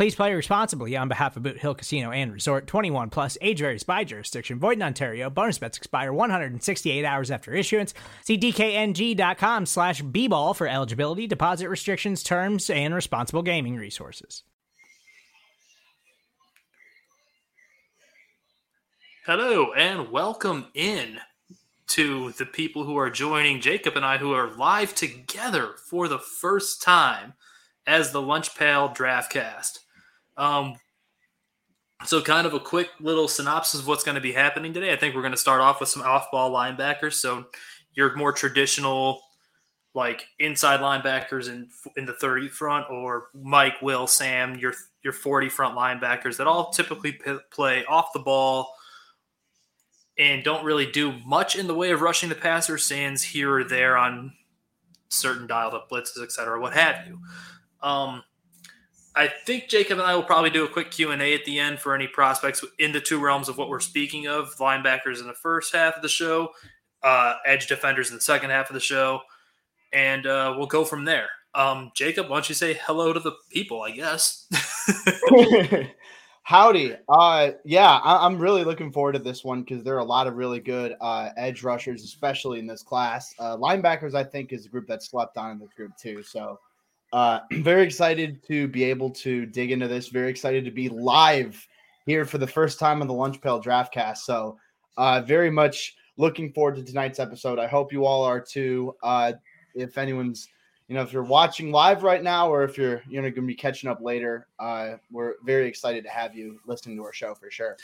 Please play responsibly on behalf of Boot Hill Casino and Resort 21 plus age varies by jurisdiction. Void in Ontario. Bonus bets expire 168 hours after issuance. See DKNG.com slash B ball for eligibility, deposit restrictions, terms, and responsible gaming resources. Hello and welcome in to the people who are joining Jacob and I who are live together for the first time as the Lunch Draftcast. Um, so, kind of a quick little synopsis of what's going to be happening today. I think we're going to start off with some off ball linebackers. So, your more traditional, like inside linebackers in in the 30 front, or Mike, Will, Sam, your your 40 front linebackers that all typically p- play off the ball and don't really do much in the way of rushing the passer, stands here or there on certain dialed up blitzes, et cetera, what have you. Um, I think Jacob and I will probably do a quick Q and A at the end for any prospects in the two realms of what we're speaking of: linebackers in the first half of the show, uh, edge defenders in the second half of the show, and uh, we'll go from there. Um, Jacob, why don't you say hello to the people? I guess. Howdy. Uh, yeah, I- am really looking forward to this one because there are a lot of really good uh, edge rushers, especially in this class. Uh, linebackers, I think, is a group that slept on in this group too. So, uh, very excited to be able to dig into this. Very excited to be live here for the first time on the Lunch Pail Draftcast. So, uh, very much looking forward to tonight's episode. I hope you all are too. Uh, if anyone's you know, if you're watching live right now or if you're you know going to be catching up later, uh, we're very excited to have you listening to our show for sure.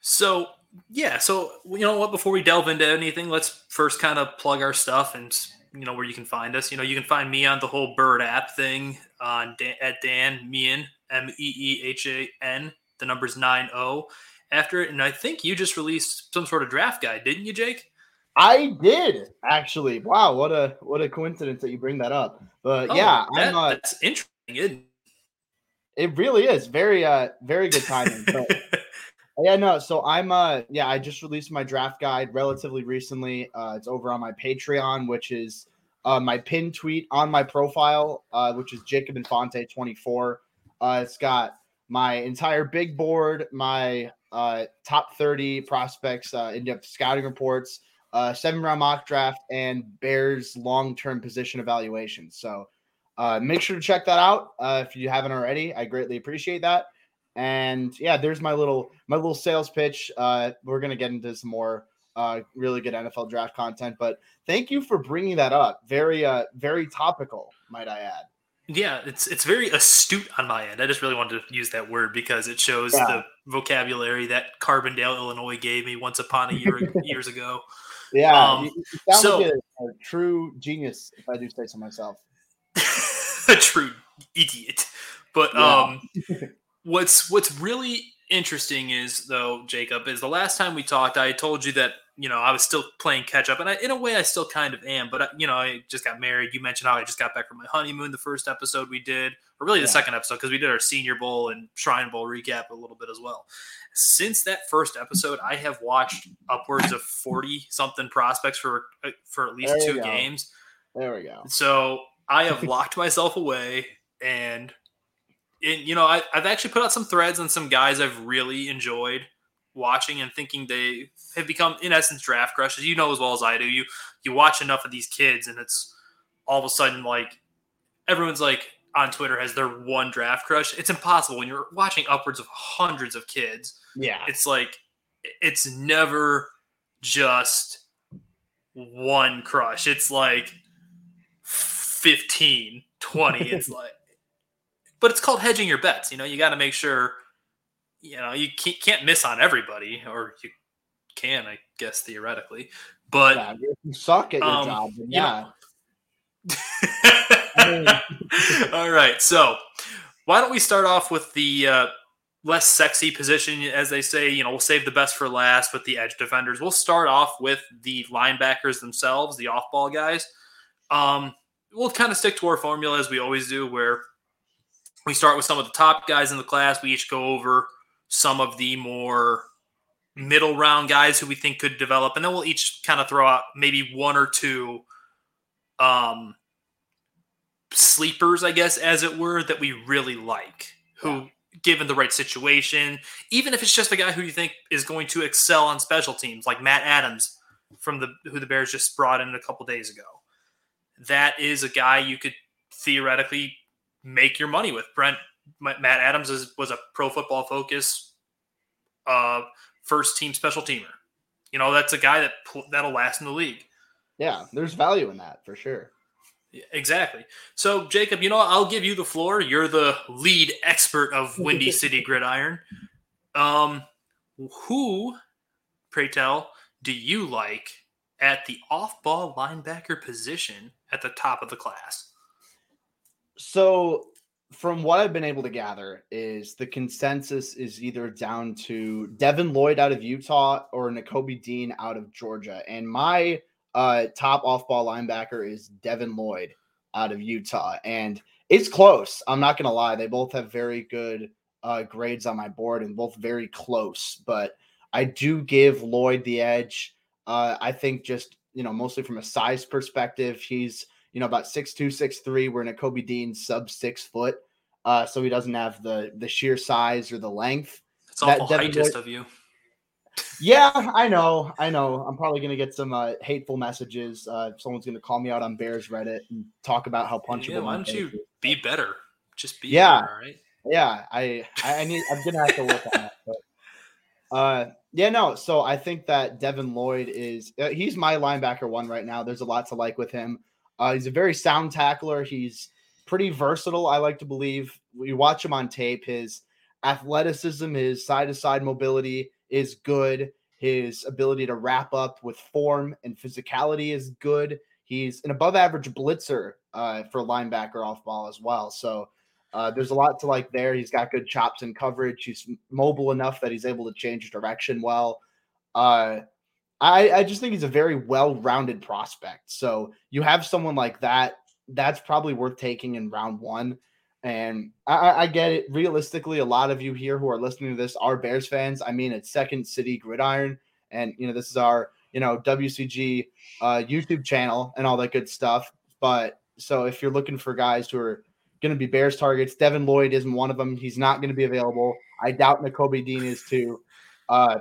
So yeah, so you know what? Before we delve into anything, let's first kind of plug our stuff and you know where you can find us. You know, you can find me on the whole Bird app thing on Dan, at Dan Meehan M E E H A N. The number's nine zero after it, and I think you just released some sort of draft guide, didn't you, Jake? I did actually. Wow, what a what a coincidence that you bring that up. But oh, yeah, that, I'm, uh, that's interesting. It really is very uh very good timing. But, yeah, no. So I'm uh yeah, I just released my draft guide relatively recently. Uh, it's over on my Patreon, which is uh, my pin tweet on my profile, uh, which is Jacob Infante 24. Uh, it's got my entire big board, my uh, top 30 prospects, uh, in-depth scouting reports uh, seven round mock draft, and Bears long term position evaluation. So uh, make sure to check that out uh, if you haven't already. I greatly appreciate that. And yeah, there's my little my little sales pitch. Uh, we're gonna get into some more uh, really good NFL draft content, but thank you for bringing that up. Very uh, very topical, might I add. Yeah, it's it's very astute on my end. I just really wanted to use that word because it shows yeah. the vocabulary that Carbondale, Illinois, gave me once upon a year years ago. Yeah, um, so, like a, a, true genius, if I do say so myself. a true idiot. But yeah. um, what's what's really interesting is though, Jacob, is the last time we talked, I told you that you know I was still playing catch up, and I, in a way, I still kind of am. But I, you know, I just got married. You mentioned how I just got back from my honeymoon. The first episode we did, or really the yeah. second episode, because we did our Senior Bowl and Shrine Bowl recap a little bit as well since that first episode, I have watched upwards of forty something prospects for uh, for at least two go. games. There we go. So I have locked myself away, and, and you know I, I've actually put out some threads on some guys I've really enjoyed watching and thinking they have become in essence draft crushes. You know as well as I do. You you watch enough of these kids, and it's all of a sudden like everyone's like, on Twitter has their one draft crush. It's impossible when you're watching upwards of hundreds of kids. Yeah. It's like it's never just one crush. It's like 15, 20. It's like, but it's called hedging your bets. You know, you got to make sure, you know, you can't miss on everybody, or you can, I guess, theoretically. But yeah, you suck at your um, job, yeah. All right. So, why don't we start off with the uh, less sexy position, as they say? You know, we'll save the best for last with the edge defenders. We'll start off with the linebackers themselves, the off ball guys. Um, we'll kind of stick to our formula as we always do, where we start with some of the top guys in the class. We each go over some of the more middle round guys who we think could develop, and then we'll each kind of throw out maybe one or two um, sleepers, I guess, as it were, that we really like, who, given the right situation, even if it's just a guy who you think is going to excel on special teams, like Matt Adams from the who the Bears just brought in a couple days ago. That is a guy you could theoretically make your money with. Brent Matt Adams is, was a pro football focus uh, first team special teamer. You know, that's a guy that that'll last in the league. Yeah, there's value in that for sure. Exactly. So, Jacob, you know, I'll give you the floor. You're the lead expert of Windy City Gridiron. Um, who, pray tell, do you like at the off-ball linebacker position at the top of the class? So, from what I've been able to gather, is the consensus is either down to Devin Lloyd out of Utah or Nakobe Dean out of Georgia, and my uh, top off ball linebacker is Devin Lloyd out of Utah. And it's close. I'm not going to lie. They both have very good uh, grades on my board and both very close. But I do give Lloyd the edge. Uh, I think just, you know, mostly from a size perspective, he's, you know, about six two, six three. We're in a Kobe Dean sub six foot. Uh, so he doesn't have the the sheer size or the length. It's awful Devin Lloyd, of you. Yeah, I know. I know. I'm probably going to get some uh, hateful messages. Uh, someone's going to call me out on Bears Reddit and talk about how punchable. Yeah, why don't you is. be better? Just be yeah, better, right? Yeah, I I need. I'm going to have to work on that. But, uh, yeah, no. So I think that Devin Lloyd is uh, he's my linebacker one right now. There's a lot to like with him. Uh, he's a very sound tackler. He's pretty versatile. I like to believe. We watch him on tape. His athleticism, his side to side mobility is good. His ability to wrap up with form and physicality is good. He's an above average blitzer uh, for linebacker off ball as well. So uh, there's a lot to like there. He's got good chops and coverage. He's mobile enough that he's able to change direction well. Uh, I, I just think he's a very well rounded prospect. So you have someone like that, that's probably worth taking in round one. And I, I, get it. Realistically, a lot of you here who are listening to this are Bears fans. I mean, it's Second City Gridiron, and you know this is our you know WCG uh, YouTube channel and all that good stuff. But so if you're looking for guys who are going to be Bears targets, Devin Lloyd isn't one of them. He's not going to be available. I doubt Nakobe Dean is too. Uh,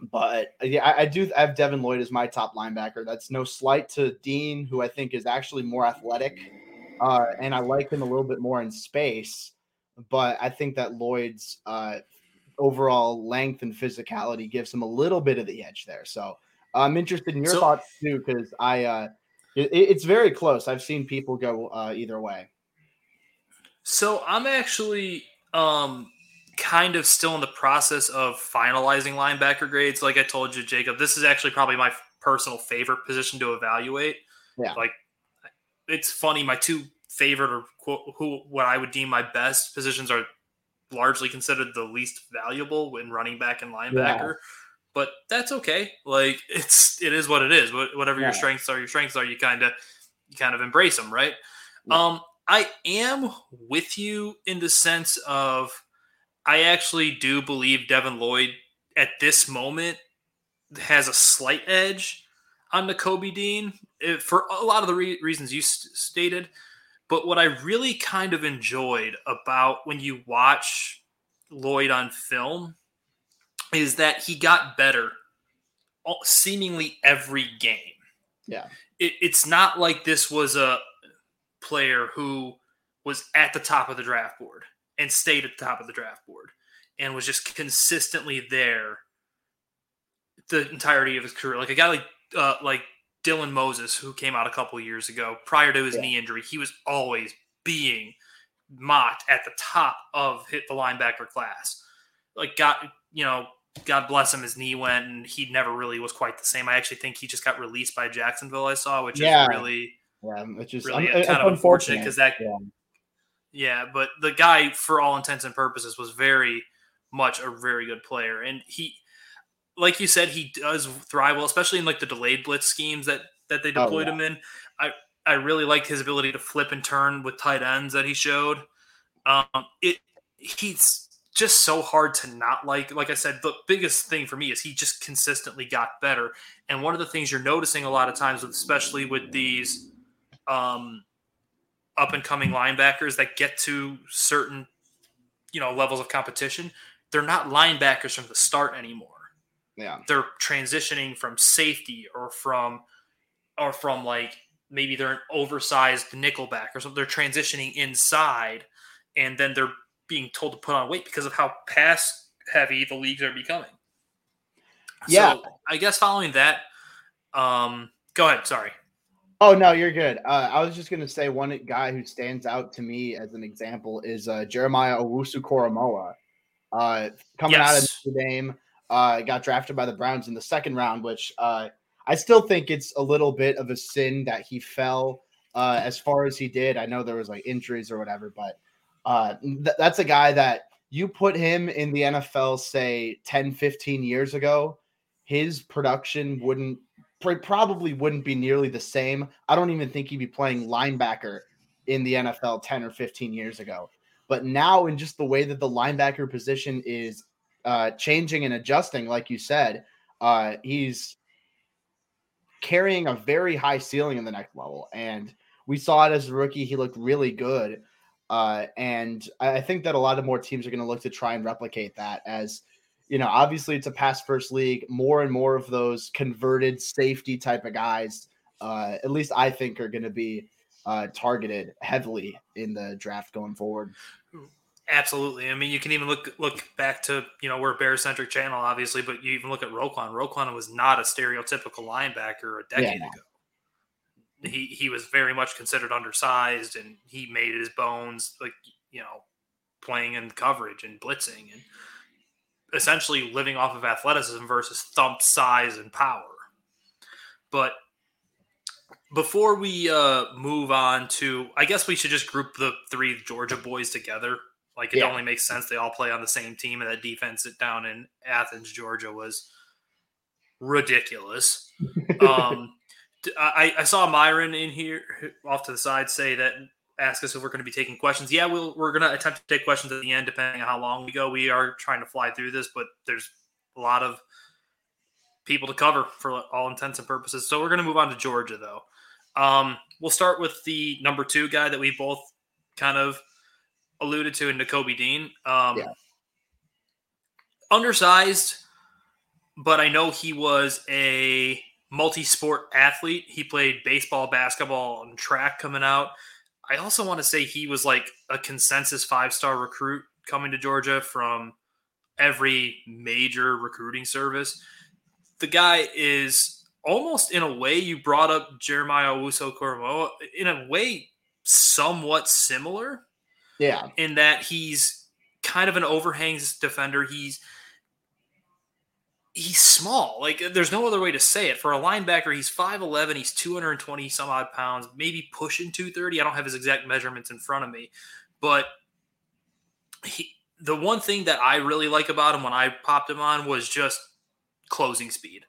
but yeah, I, I, do have Devin Lloyd as my top linebacker. That's no slight to Dean, who I think is actually more athletic uh, and I like him a little bit more in space. But I think that Lloyd's uh, overall length and physicality gives him a little bit of the edge there. So I'm interested in your so, thoughts too, because I uh, it, it's very close. I've seen people go uh, either way. So I'm actually um, kind of still in the process of finalizing linebacker grades. Like I told you, Jacob, this is actually probably my personal favorite position to evaluate. Yeah. Like it's funny. My two favorite or quote, who what I would deem my best positions are largely considered the least valuable when running back and linebacker. Yeah. But that's okay. Like it's it is what it is. Whatever yeah. your strengths are, your strengths are. You kind of you kind of embrace them, right? Yeah. Um, I am with you in the sense of I actually do believe Devin Lloyd at this moment has a slight edge on Nakobe Dean eh, for a lot of the re- reasons you st- stated. But what I really kind of enjoyed about when you watch Lloyd on film is that he got better seemingly every game. Yeah. It, it's not like this was a player who was at the top of the draft board and stayed at the top of the draft board and was just consistently there the entirety of his career. Like a guy like uh, like Dylan Moses, who came out a couple years ago prior to his Yeah. knee injury, he was always being mocked at the top of hit the linebacker class. Like God, you know, God bless him, his knee went, and he never really was quite the same. I actually think he just got released by Jacksonville. I saw, which Yeah. is really Yeah, which is really un- kind of unfortunate because that Yeah. Yeah, but the guy, for all intents and purposes, was very much a very good player, and he, like you said, he does thrive well, especially in like the delayed blitz schemes that that they Oh, deployed yeah. him in. I I really liked his ability to flip and turn with tight ends that he showed. Um, it he's just so hard to not like. Like I said, the biggest thing for me is he just consistently got better. And one of the things you're noticing a lot of times, with, especially with these um, up and coming linebackers that get to certain, you know, levels of competition, they're not linebackers from the start anymore. Yeah. They're transitioning from safety or from or from like maybe they're an oversized nickelback or something. They're transitioning inside and then they're being told to put on weight because of how pass heavy the leagues are becoming. Yeah. So I guess following that, um, go ahead. Sorry. Oh no, you're good. Uh, I was just gonna say one guy who stands out to me as an example is uh, Jeremiah Owusu Koramoah. Uh, coming out of Yes. Notre Dame, uh, got drafted by the Browns in the second round, which uh, I still think it's a little bit of a sin that he fell uh, as far as he did. I know there was like injuries or whatever, but uh, th- that's a guy that you put him in the NFL, say 10, 15 years ago, his production wouldn't probably wouldn't be nearly the same. I don't even think he'd be playing linebacker in the NFL 10 or 15 years ago. But now, in just the way that the linebacker position is uh, changing and adjusting, like you said, uh, he's carrying a very high ceiling in the next level. And we saw it as a rookie. He looked really good. Uh, and I I think that a lot of more teams are going to look to try and replicate that as you know, obviously it's a pass first league. More and more of those converted safety type of guys, uh, at least I think, are going to be uh, targeted heavily in the draft going forward. Absolutely. I mean, you can even look look back to you know we're a bear centric channel, obviously, but you even look at Roquan. Roquan was not a stereotypical linebacker a decade no. ago. He he was very much considered undersized, and he made his bones like you know playing in coverage and blitzing and essentially living off of athleticism versus thump size and power. But before we uh, move on to, I guess we should just group the three Georgia boys together. Like it Yeah. only makes sense they all play on the same team, and that defense down in Athens, Georgia, was ridiculous. um, I, I saw Myron in here off to the side say that ask us if we're going to be taking questions. Yeah, we'll, we're going to attempt to take questions at the end, depending on how long we go. We are trying to fly through this, but there's a lot of people to cover for all intents and purposes. So we're going to move on to Georgia, though. Um, we'll start with the number two guy that we both kind of alluded to in Nakobe Dean. Um, Yeah. Undersized, but I know he was a multi-sport athlete. He played baseball, basketball, and track coming out. I also want to say he was like a consensus five-star recruit coming to Georgia from every major recruiting service. The guy is almost in a way you brought up Jeremiah Owusu Koramoah in a way somewhat similar Yeah, in that he's kind of an overhangs defender. He's he's small. Like uh, there's no other way to say it. For a linebacker, he's 5'11, he's 220 some odd pounds, maybe pushing 230. I don't have his exact measurements in front of me, but he the one thing that I really like about him when I popped him on was just closing speed.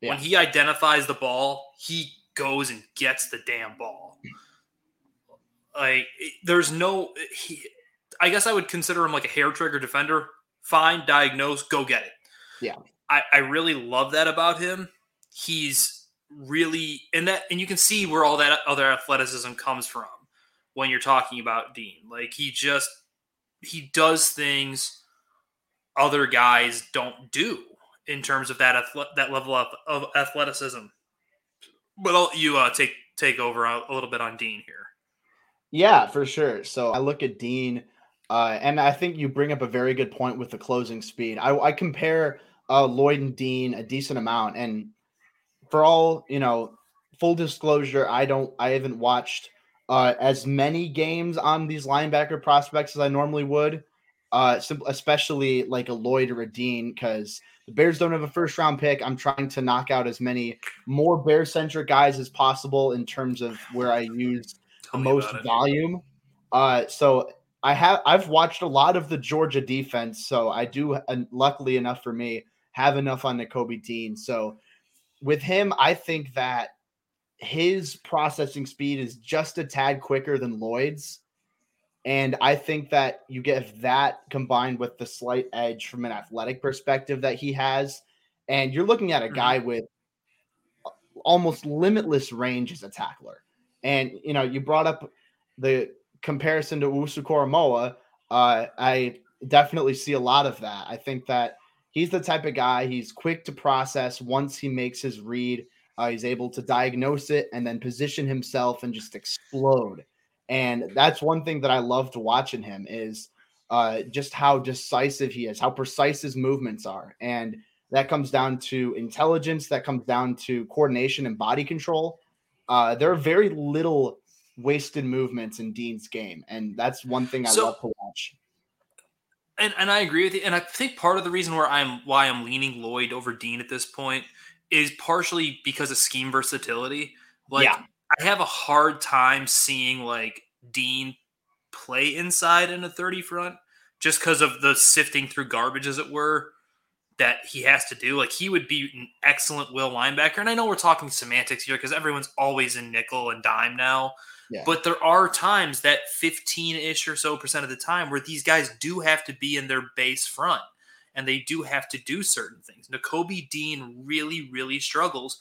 Yeah. When he identifies the ball, he goes and gets the damn ball. Like there's no he I guess I would consider him like a hair trigger defender. Fine, diagnose, go get it. Yeah. I, I really love that about him. He's really and that and you can see where all that other athleticism comes from when you're talking about Dean. Like he just he does things other guys don't do in terms of that that level of, of athleticism. But I'll you uh, take take over a, a little bit on Dean here. Yeah, for sure. So I look at Dean, uh, and I think you bring up a very good point with the closing speed. I, I compare uh, Lloyd and Dean a decent amount, and for all you know, full disclosure, I don't I haven't watched uh, as many games on these linebacker prospects as I normally would. Uh, especially like a Lloyd or a Dean, because the Bears don't have a first round pick. I'm trying to knock out as many more Bear centric guys as possible in terms of where I use the most volume. Uh, so I have I've watched a lot of the Georgia defense, so I do. and luckily enough for me, have enough on Nakobe Dean. So with him, I think that his processing speed is just a tad quicker than Lloyd's. And I think that you get that combined with the slight edge from an athletic perspective that he has. And you're looking at a mm-hmm. guy with almost limitless range as a tackler. And, you know, you brought up the comparison to Owusu Koramoah. Uh, I definitely see a lot of that. I think that he's the type of guy, he's quick to process once he makes his read uh, he's able to diagnose it and then position himself and just explode. And that's one thing that I loved watching him is uh, just how decisive he is, how precise his movements are. And that comes down to intelligence, that comes down to coordination and body control. Uh, there are very little wasted movements in Dean's game. And that's one thing I so, love to watch. And, and I agree with you. And I think part of the reason where I'm why I'm leaning Lloyd over Dean at this point – is partially because of scheme versatility. Like yeah. I have a hard time seeing like Dean play inside in a 30 front just because of the sifting through garbage, as it were, that he has to do. Like he would be an excellent will linebacker. And I know we're talking semantics here because everyone's always in nickel and dime now. But there are times that 15 ish or so percent of the time where these guys do have to be in their base front and they do have to do certain things. Nakobe Dean really, really struggles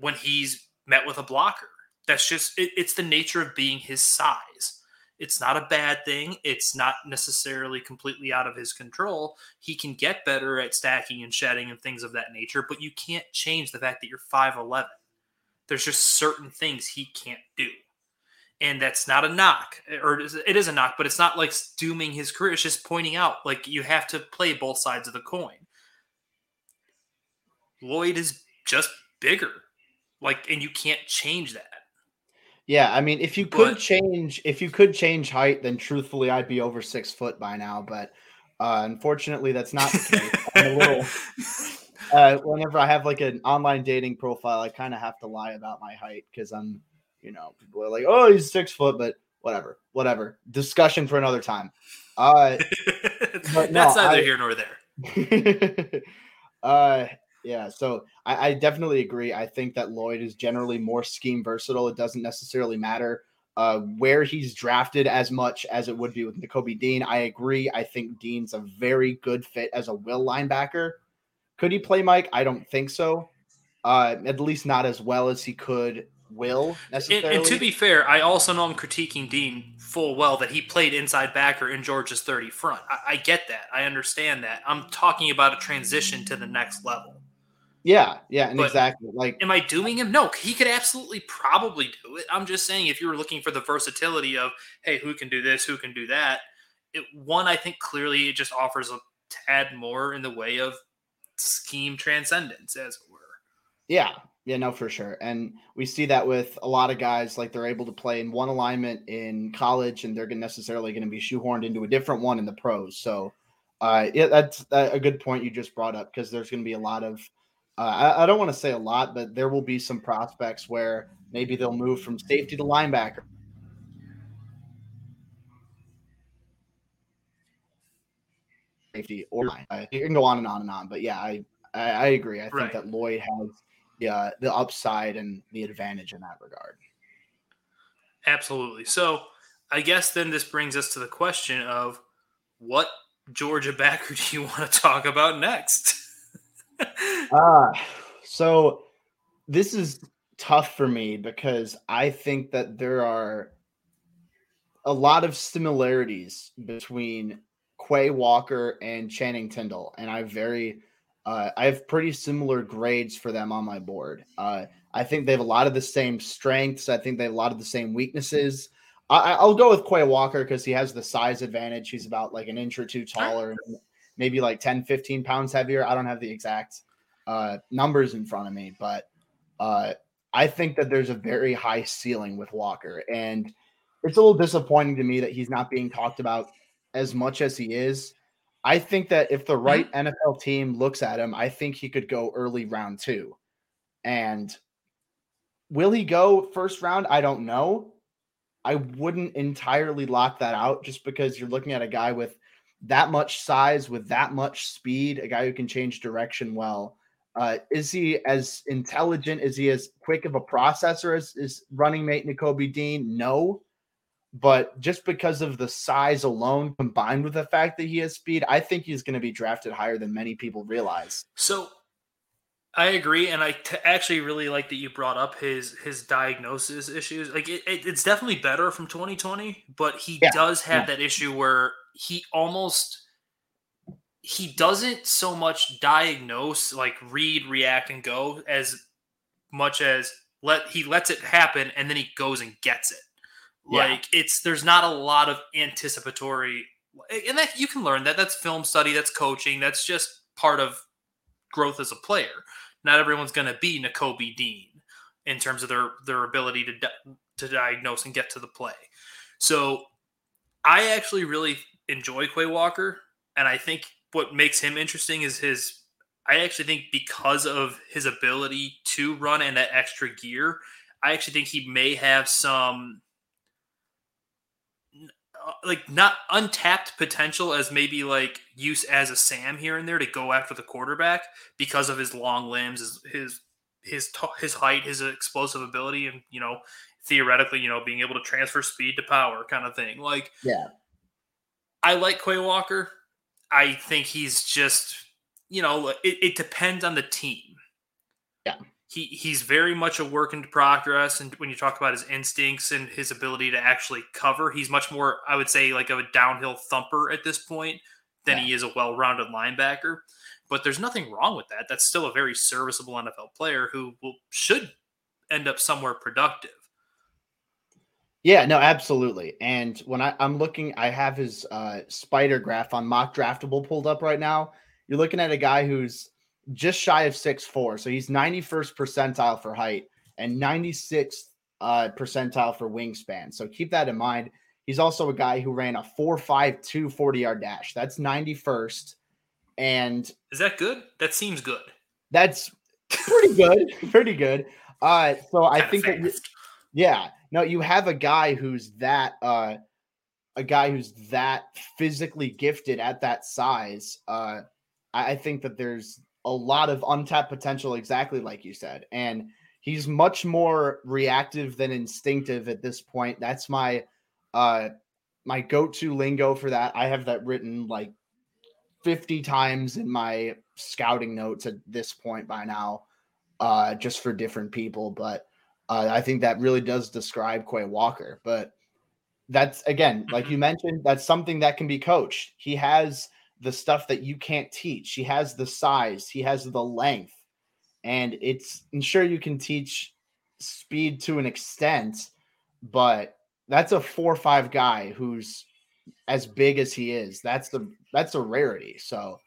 when he's met with a blocker. That's just it, it's the nature of being his size. It's not a bad thing. It's not necessarily completely out of his control. He can get better at stacking and shedding and things of that nature, but you can't change the fact that you're 5'11. There's just certain things he can't do and that's not a knock or it is a knock but it's not like dooming his career it's just pointing out like you have to play both sides of the coin. Lloyd is just bigger like and you can't change that. Yeah i mean if you could but, change if you could change height then truthfully i'd be over six foot by now but uh, unfortunately that's not the case. I'm a little uh, whenever i have like an online dating profile i kind of have to lie about my height because i'm you know, people are like, "Oh, he's six foot," but whatever, whatever. Discussion for another time. Uh, no, That's neither I, here nor there. uh, yeah. So I, I definitely agree. I think that Lloyd is generally more scheme versatile. It doesn't necessarily matter uh, where he's drafted as much as it would be with Nakobe Dean. I agree. I think Dean's a very good fit as a will linebacker. Could he play Mike? I don't think so. Uh, at least not as well as he could will necessarily. And, and, to be fair, I also know I'm critiquing Dean full well that he played inside backer in Georgia's 30 front. I, I, get that. I understand that. I'm talking about a transition to the next level. Yeah, yeah, and but exactly. Like, am I doing him? No, he could absolutely probably do it. I'm just saying, if you were looking for the versatility of, hey, who can do this, who can do that, it, one, I think clearly it just offers a tad more in the way of scheme transcendence, as it were. Yeah, yeah, no, for sure. And we see that with a lot of guys, like they're able to play in one alignment in college and they're necessarily going to be shoehorned into a different one in the pros. So, uh, yeah, that's a good point you just brought up because there's going to be a lot of, uh, I, I don't want to say a lot, but there will be some prospects where maybe they'll move from safety to linebacker. Safety or uh, you can go on and on and on, but yeah, I I, I agree. I think that Lloyd has uh, the upside and the advantage in that regard. Absolutely. So I guess then this brings us to the question of what Georgia backer do you want to talk about next? uh, so this is tough for me because I think that there are a lot of similarities between Quay Walker and Channing Tindall, and I very uh, I have pretty similar grades for them on my board. Uh, I think they have a lot of the same strengths. I think they have a lot of the same weaknesses. I, will go with Quay Walker because he has the size advantage. He's about like an inch or two taller, maybe like 10, 15 pounds heavier. I don't have the exact uh, numbers in front of me, but uh, I think that there's a very high ceiling with Walker. And it's a little disappointing to me that he's not being talked about as much as he is. I think that if the right mm-hmm. NFL team looks at him, I think he could go early round two. And will he go first round? I don't know. I wouldn't entirely lock that out just because you're looking at a guy with that much size, with that much speed, a guy who can change direction well. Uh, is he as intelligent? Is he as quick of a processor as his running mate Nakobe Dean? No. But just because of the size alone, combined with the fact that he has speed, I think he's going to be drafted higher than many people realize. So I agree, and I t- actually really like that you brought up his his diagnosis issues. Like it, it, it's definitely better from 2020, but he yeah. does have yeah. that issue where he almost he doesn't so much diagnose like read, react, and go as much as let he lets it happen and then he goes and gets it. Yeah. Like it's there's not a lot of anticipatory and that you can learn that. That's film study, that's coaching, that's just part of growth as a player. Not everyone's going to be Nakobe Dean in terms of their their ability to di- to diagnose and get to the play. So I actually really enjoy Quay Walker, and I think what makes him interesting is his. I actually think because of his ability to run and that extra gear, I actually think he may have some Uh, like not untapped potential as maybe like use as a Sam here and there to go after the quarterback because of his long limbs, his his his, his height, his explosive ability, and you know theoretically, you know being able to transfer speed to power kind of thing. Like yeah, I like Quay Walker. I think he's just you know it, it depends on the team. Yeah he he's very much a work in progress. And when you talk about his instincts and his ability to actually cover, he's much more, I would say, like a downhill thumper at this point than yeah. he is a well-rounded linebacker. But there's nothing wrong with that. That's still a very serviceable NFL player who will should end up somewhere productive. Yeah, no, absolutely. And when I, I'm looking, I have his uh, spider graph on mock draftable pulled up right now. You're looking at a guy who's just shy of six four. So he's 91st percentile for height and 96th uh, percentile for wingspan. So keep that in mind. He's also a guy who ran a 4.52 40 yard dash. That's 91st. And is that good? That seems good. That's pretty good. pretty good. Uh, so I think that, yeah, no, you have a guy who's that, uh, a guy who's that physically gifted at that size. Uh, I think that there's a lot of untapped potential, exactly like you said. And he's much more reactive than instinctive at this point. That's my uh my go-to lingo for that. I have that written like 50 times in my scouting notes at this point by now, uh, just for different people. But uh, I think that really does describe Quay Walker. But that's again, like you mm-hmm. mentioned, that's something that can be coached. He has the stuff that you can't teach. He has the size, he has the length, and it's I'm sure you can teach speed to an extent, but that's a four or five guy who's as big as he is. That's the that's a rarity. So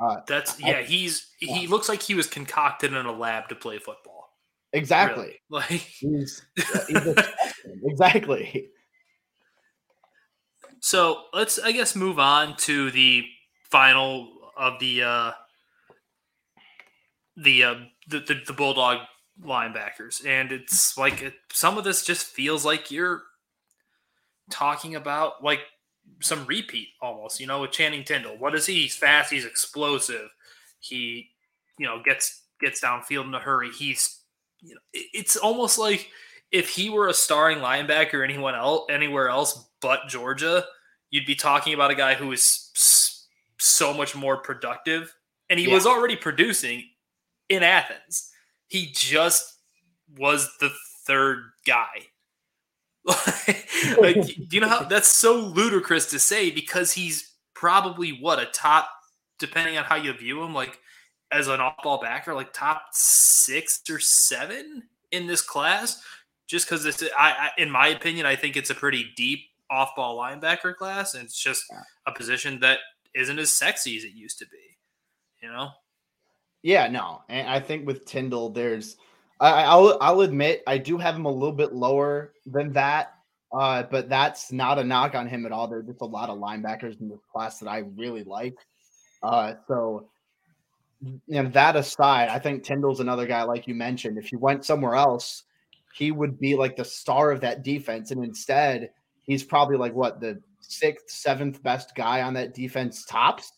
uh, that's yeah. I, he's he looks like he was concocted in a lab to play football. Exactly. Really. Like he's, he's exactly. So let's I guess move on to the final of the uh, the, uh, the, the the bulldog linebackers, and it's like it, some of this just feels like you're talking about like some repeat almost. You know, with Channing Tindall, what is he? He's fast. He's explosive. He you know gets gets downfield in a hurry. He's you know, it's almost like if he were a starring linebacker anyone else anywhere else but Georgia, you'd be talking about a guy who is so much more productive. And he yeah. was already producing in Athens. He just was the third guy. like, do you know how that's so ludicrous to say because he's probably what a top, depending on how you view him, like as an off ball backer, like top six or seven in this class. Just because it's, I, I, in my opinion, I think it's a pretty deep off ball linebacker class. And it's just a position that isn't as sexy as it used to be. You know? Yeah, no. And I think with Tindall, there's I, will I'll admit I do have him a little bit lower than that, uh, but that's not a knock on him at all. There's just a lot of linebackers in this class that I really like. Uh, so, you know, that aside, I think Tindall's another guy like you mentioned. If he went somewhere else, he would be like the star of that defense, and instead, he's probably like what the sixth, seventh best guy on that defense tops.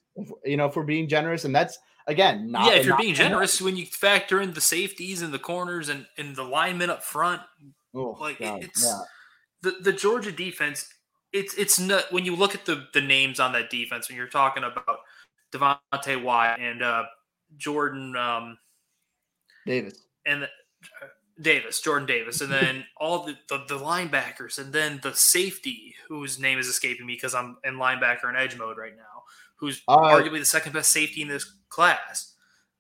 You know, if we're being generous, and that's again, not, yeah. If you're being generous, when you factor in the safeties and the corners and, and the linemen up front, oh, like God, it's yeah. the the Georgia defense. It's it's not when you look at the the names on that defense when you're talking about Devonte Wyatt and uh, Jordan um, Davis and the, Davis, Jordan Davis, and then all the, the, the linebackers, and then the safety whose name is escaping me because I'm in linebacker and edge mode right now who's uh, arguably the second best safety in this class.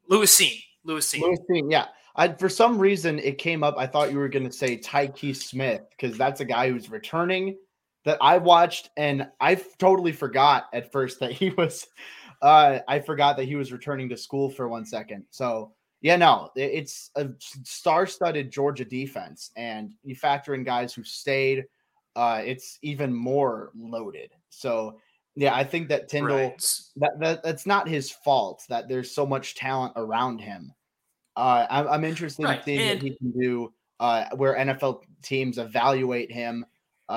Lewis Cine. Lewis Cine. Lewis Cine, yeah. I, for some reason, it came up. I thought you were going to say Tykee Smith because that's a guy who's returning that I watched, and I totally forgot at first that he was. Uh, I forgot that he was returning to school for one second. So yeah, no, it's a star-studded Georgia defense, and you factor in guys who stayed. Uh, it's even more loaded. So yeah, I think that Tindall right. that, that, that's not his fault that there's so much talent around him. Uh, I'm, I'm interested right. in seeing and, what he can do uh, where NFL teams evaluate him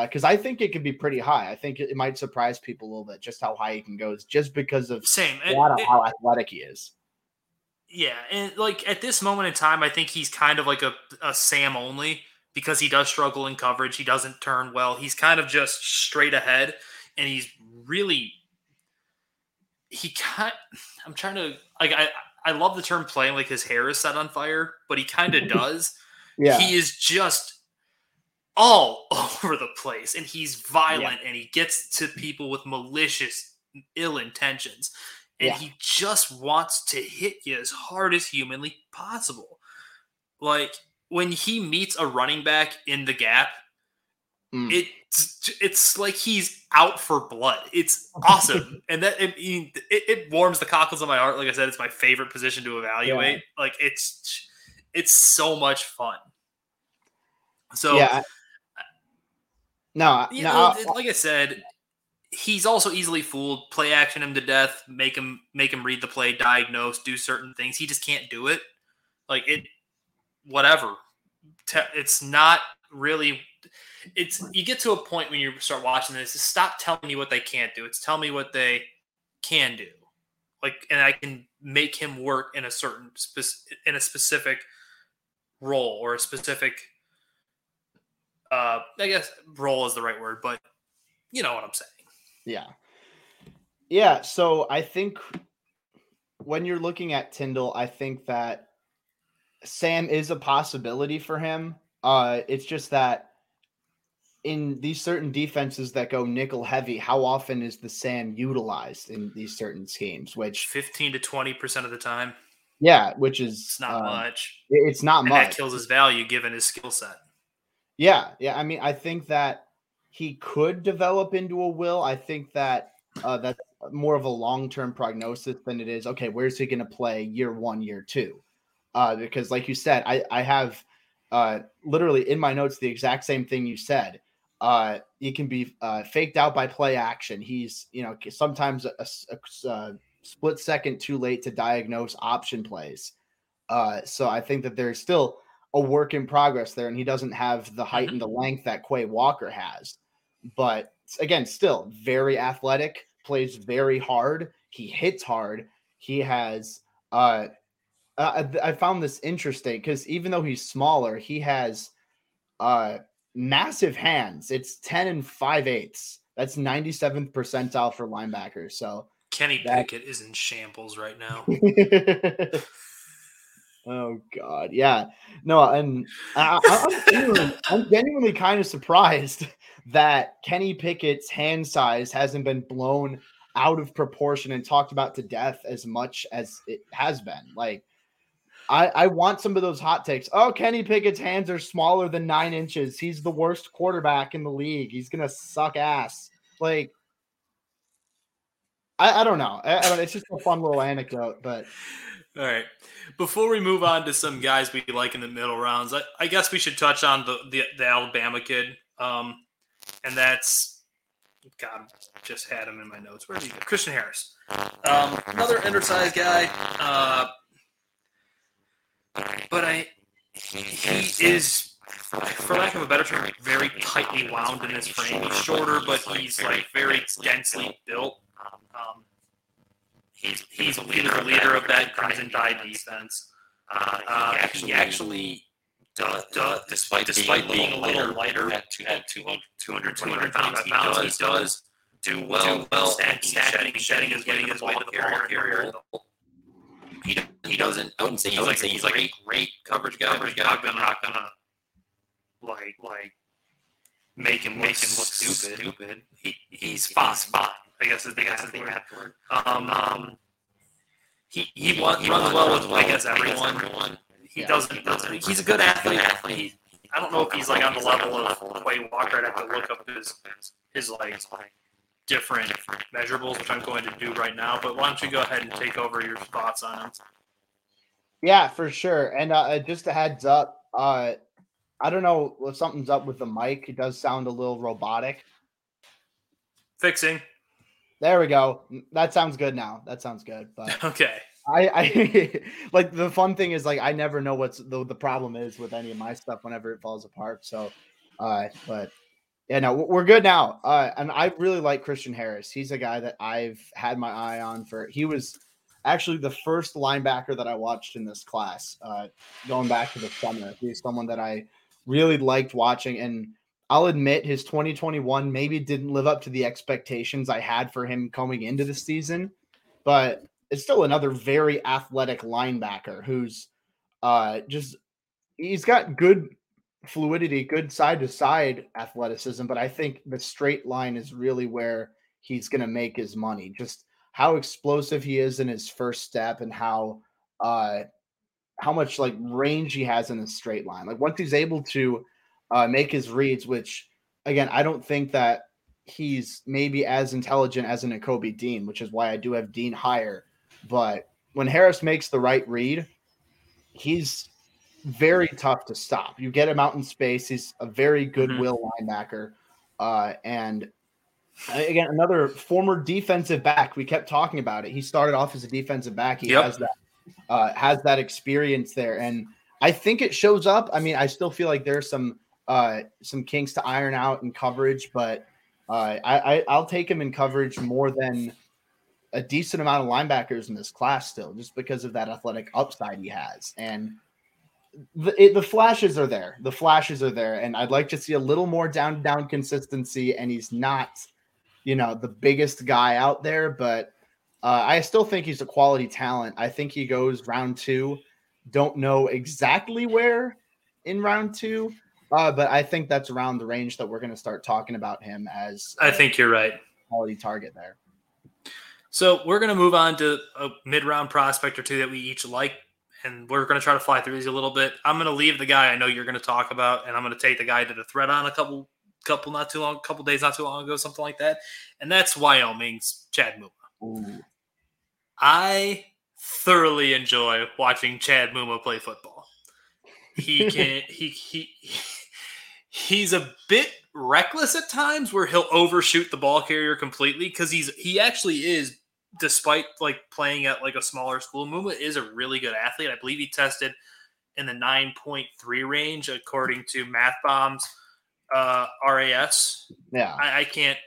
because uh, I think it could be pretty high. I think it, it, might surprise people a little bit just how high he can go, just because of same it, it, how athletic he is. Yeah, and like at this moment in time, I think he's kind of like a, a Sam only because he does struggle in coverage. He doesn't turn well. He's kind of just straight ahead and he's really he kind I'm trying to like I I love the term playing like his hair is set on fire, but he kind of does. yeah. He is just all over the place and he's violent yeah. and he gets to people with malicious ill intentions and yeah. he just wants to hit you as hard as humanly possible. Like when he meets a running back in the gap Mm. It's it's like he's out for blood. It's awesome, and that it, it, it, warms the cockles of my heart. Like I said, it's my favorite position to evaluate. Yeah. Like it's it's so much fun. So yeah, no, no, like I said, he's also easily fooled. Play action him to death, make him make him read the play, diagnose, do certain things. He just can't do it. Like it, whatever. It's not really it's you get to a point when you start watching this is stop telling me what they can't do it's tell me what they can do like and i can make him work in a certain spec- in a specific role or a specific uh i guess role is the right word but you know what i'm saying yeah yeah so i think when you're looking at Tindall, i think that sam is a possibility for him uh it's just that in these certain defenses that go nickel heavy, how often is the Sam utilized in these certain schemes? Which 15 to 20% of the time. Yeah, which is it's not uh, much. It's not and much. That kills his value given his skill set. Yeah, yeah. I mean, I think that he could develop into a will. I think that uh, that's more of a long term prognosis than it is. Okay, where's he going to play year one, year two? Uh, because, like you said, I I have uh, literally in my notes the exact same thing you said uh, he can be uh, faked out by play action. He's, you know, sometimes a, a, a split second too late to diagnose option plays. Uh, so I think that there's still a work in progress there, and he doesn't have the height and the mm-hmm. length that Quay Walker has. But again, still very athletic, plays very hard. He hits hard. He has. Uh, I, I found this interesting because even though he's smaller, he has uh massive hands. It's 10 and 5 eighths. That's 97th percentile for linebackers. So Kenny that... Pickett is in shambles right now. oh God. Yeah. No, and I, am genuinely, I'm genuinely kind of surprised that Kenny Pickett's hand size hasn't been blown out of proportion and talked about to death as much as it has been. Like I, I want some of those hot takes. Oh, Kenny Pickett's hands are smaller than nine inches. He's the worst quarterback in the league. He's gonna suck ass. Like, I, I don't know. I, I don't, it's just a fun little anecdote, but All right. Before we move on to some guys we like in the middle rounds, I, I guess we should touch on the the, the Alabama kid, um, and that's God. Just had him in my notes. Where he go? Christian Harris, um, another undersized guy, uh, but I he is, for lack of a better term, very tightly wound in his frame. He's shorter, but he's like very densely built. Um, he's he's a leader, a leader of that Crimson Tide defense. Uh, uh, he actually, does, does, despite despite being, being a little lighter at, two, at 200, 200, 200 pounds, he does, he does do well, do well stacking, stacking, shedding, is getting his way to the ball carrier. He, he doesn't. I wouldn't say he's, like, say he's like a great coverage guy. Coverage guy. Not gonna, not gonna like like make him make him look stupid. stupid. He, he's fine. He's fine. I guess is the guess is the word. Um, um, he he, he, runs, he runs well with I guess everyone. everyone. He yeah. doesn't, doesn't. He's a good athlete. athlete. I don't know if he's like on the level of Quay Walker. I'd have to look up his his like different measurables, which I'm going to do right now. But why don't you go ahead and take over your thoughts on him? Yeah, for sure. And uh, just a heads up, uh, I don't know if something's up with the mic. It does sound a little robotic. Fixing. There we go. That sounds good now. That sounds good. But okay. I, I like the fun thing is like I never know what's the, the problem is with any of my stuff whenever it falls apart. So, uh, but yeah, no, we're good now. Uh, and I really like Christian Harris. He's a guy that I've had my eye on for. He was actually the first linebacker that I watched in this class. Uh, going back to the summer, he's someone that I really liked watching, and I'll admit his 2021 maybe didn't live up to the expectations I had for him coming into the season, but it's still another very athletic linebacker who's uh, just he's got good fluidity, good side to side athleticism, but I think the straight line is really where he's going to make his money. Just how explosive he is in his first step and how uh how much like range he has in a straight line. Like once he's able to uh, make his reads, which again, I don't think that he's maybe as intelligent as an Nakobe Dean, which is why I do have Dean higher. But when Harris makes the right read, he's very tough to stop. You get him out in space. He's a very good mm-hmm. will linebacker. Uh, and again, another former defensive back. We kept talking about it. He started off as a defensive back. He yep. has that uh, has that experience there, and I think it shows up. I mean, I still feel like there's some uh, some kinks to iron out in coverage, but uh, I, I will take him in coverage more than a decent amount of linebackers in this class still, just because of that athletic upside he has. And the, it, the flashes are there. The flashes are there, and I'd like to see a little more down down consistency. And he's not, you know, the biggest guy out there, but uh, I still think he's a quality talent. I think he goes round two. Don't know exactly where in round two, uh, but I think that's around the range that we're going to start talking about him as. I think you're right. Quality target there. So we're going to move on to a mid-round prospect or two that we each like, and we're going to try to fly through these a little bit. I'm going to leave the guy I know you're going to talk about, and I'm going to take the guy to the thread on a couple, couple not too long, couple days not too long ago, something like that, and that's Wyoming's Chad Muma. Ooh. I thoroughly enjoy watching Chad Muma play football. He can he he he's a bit reckless at times where he'll overshoot the ball carrier completely because he's he actually is despite like playing at like a smaller school Muma is a really good athlete. I believe he tested in the 9.3 range according to math bombs uh ras yeah. I, I can't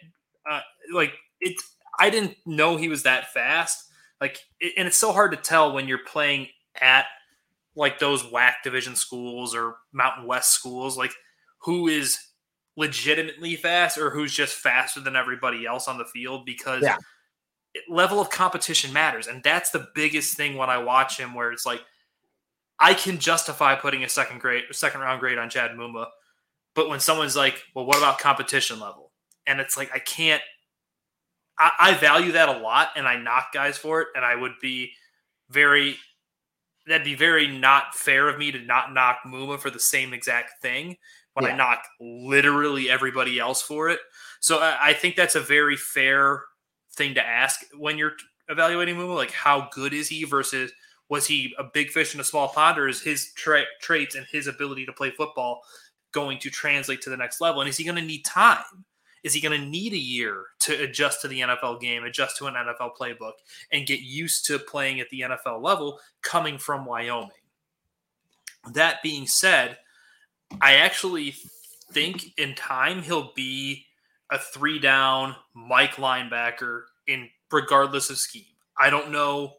uh, like it i didn't know he was that fast. Like and it's so hard to tell when you're playing at like those WAC division schools or Mountain West schools. Like who is legitimately fast or who's just faster than everybody else on the field because yeah. level of competition matters. And that's the biggest thing when I watch him where it's like I can justify putting a second grade second round grade on Chad Muma but when someone's like well what about competition level? And it's like I can't I, I value that a lot, and I knock guys for it, and I would be very that'd be very not fair of me to not knock Muma for the same exact thing when yeah. I knock literally everybody else for it. So I, I, think that's a very fair thing to ask when you're evaluating Muma. Like, how good is he versus Was he a big fish in a small pond, or is his tra- traits and his ability to play football going to translate to the next level? And is he going to need time? Is he going to need a year to adjust to the NFL game, adjust to an NFL playbook, and get used to playing at the NFL level coming from Wyoming? That being said, I actually think in time he'll be a three down Mike linebacker in regardless of scheme. I don't know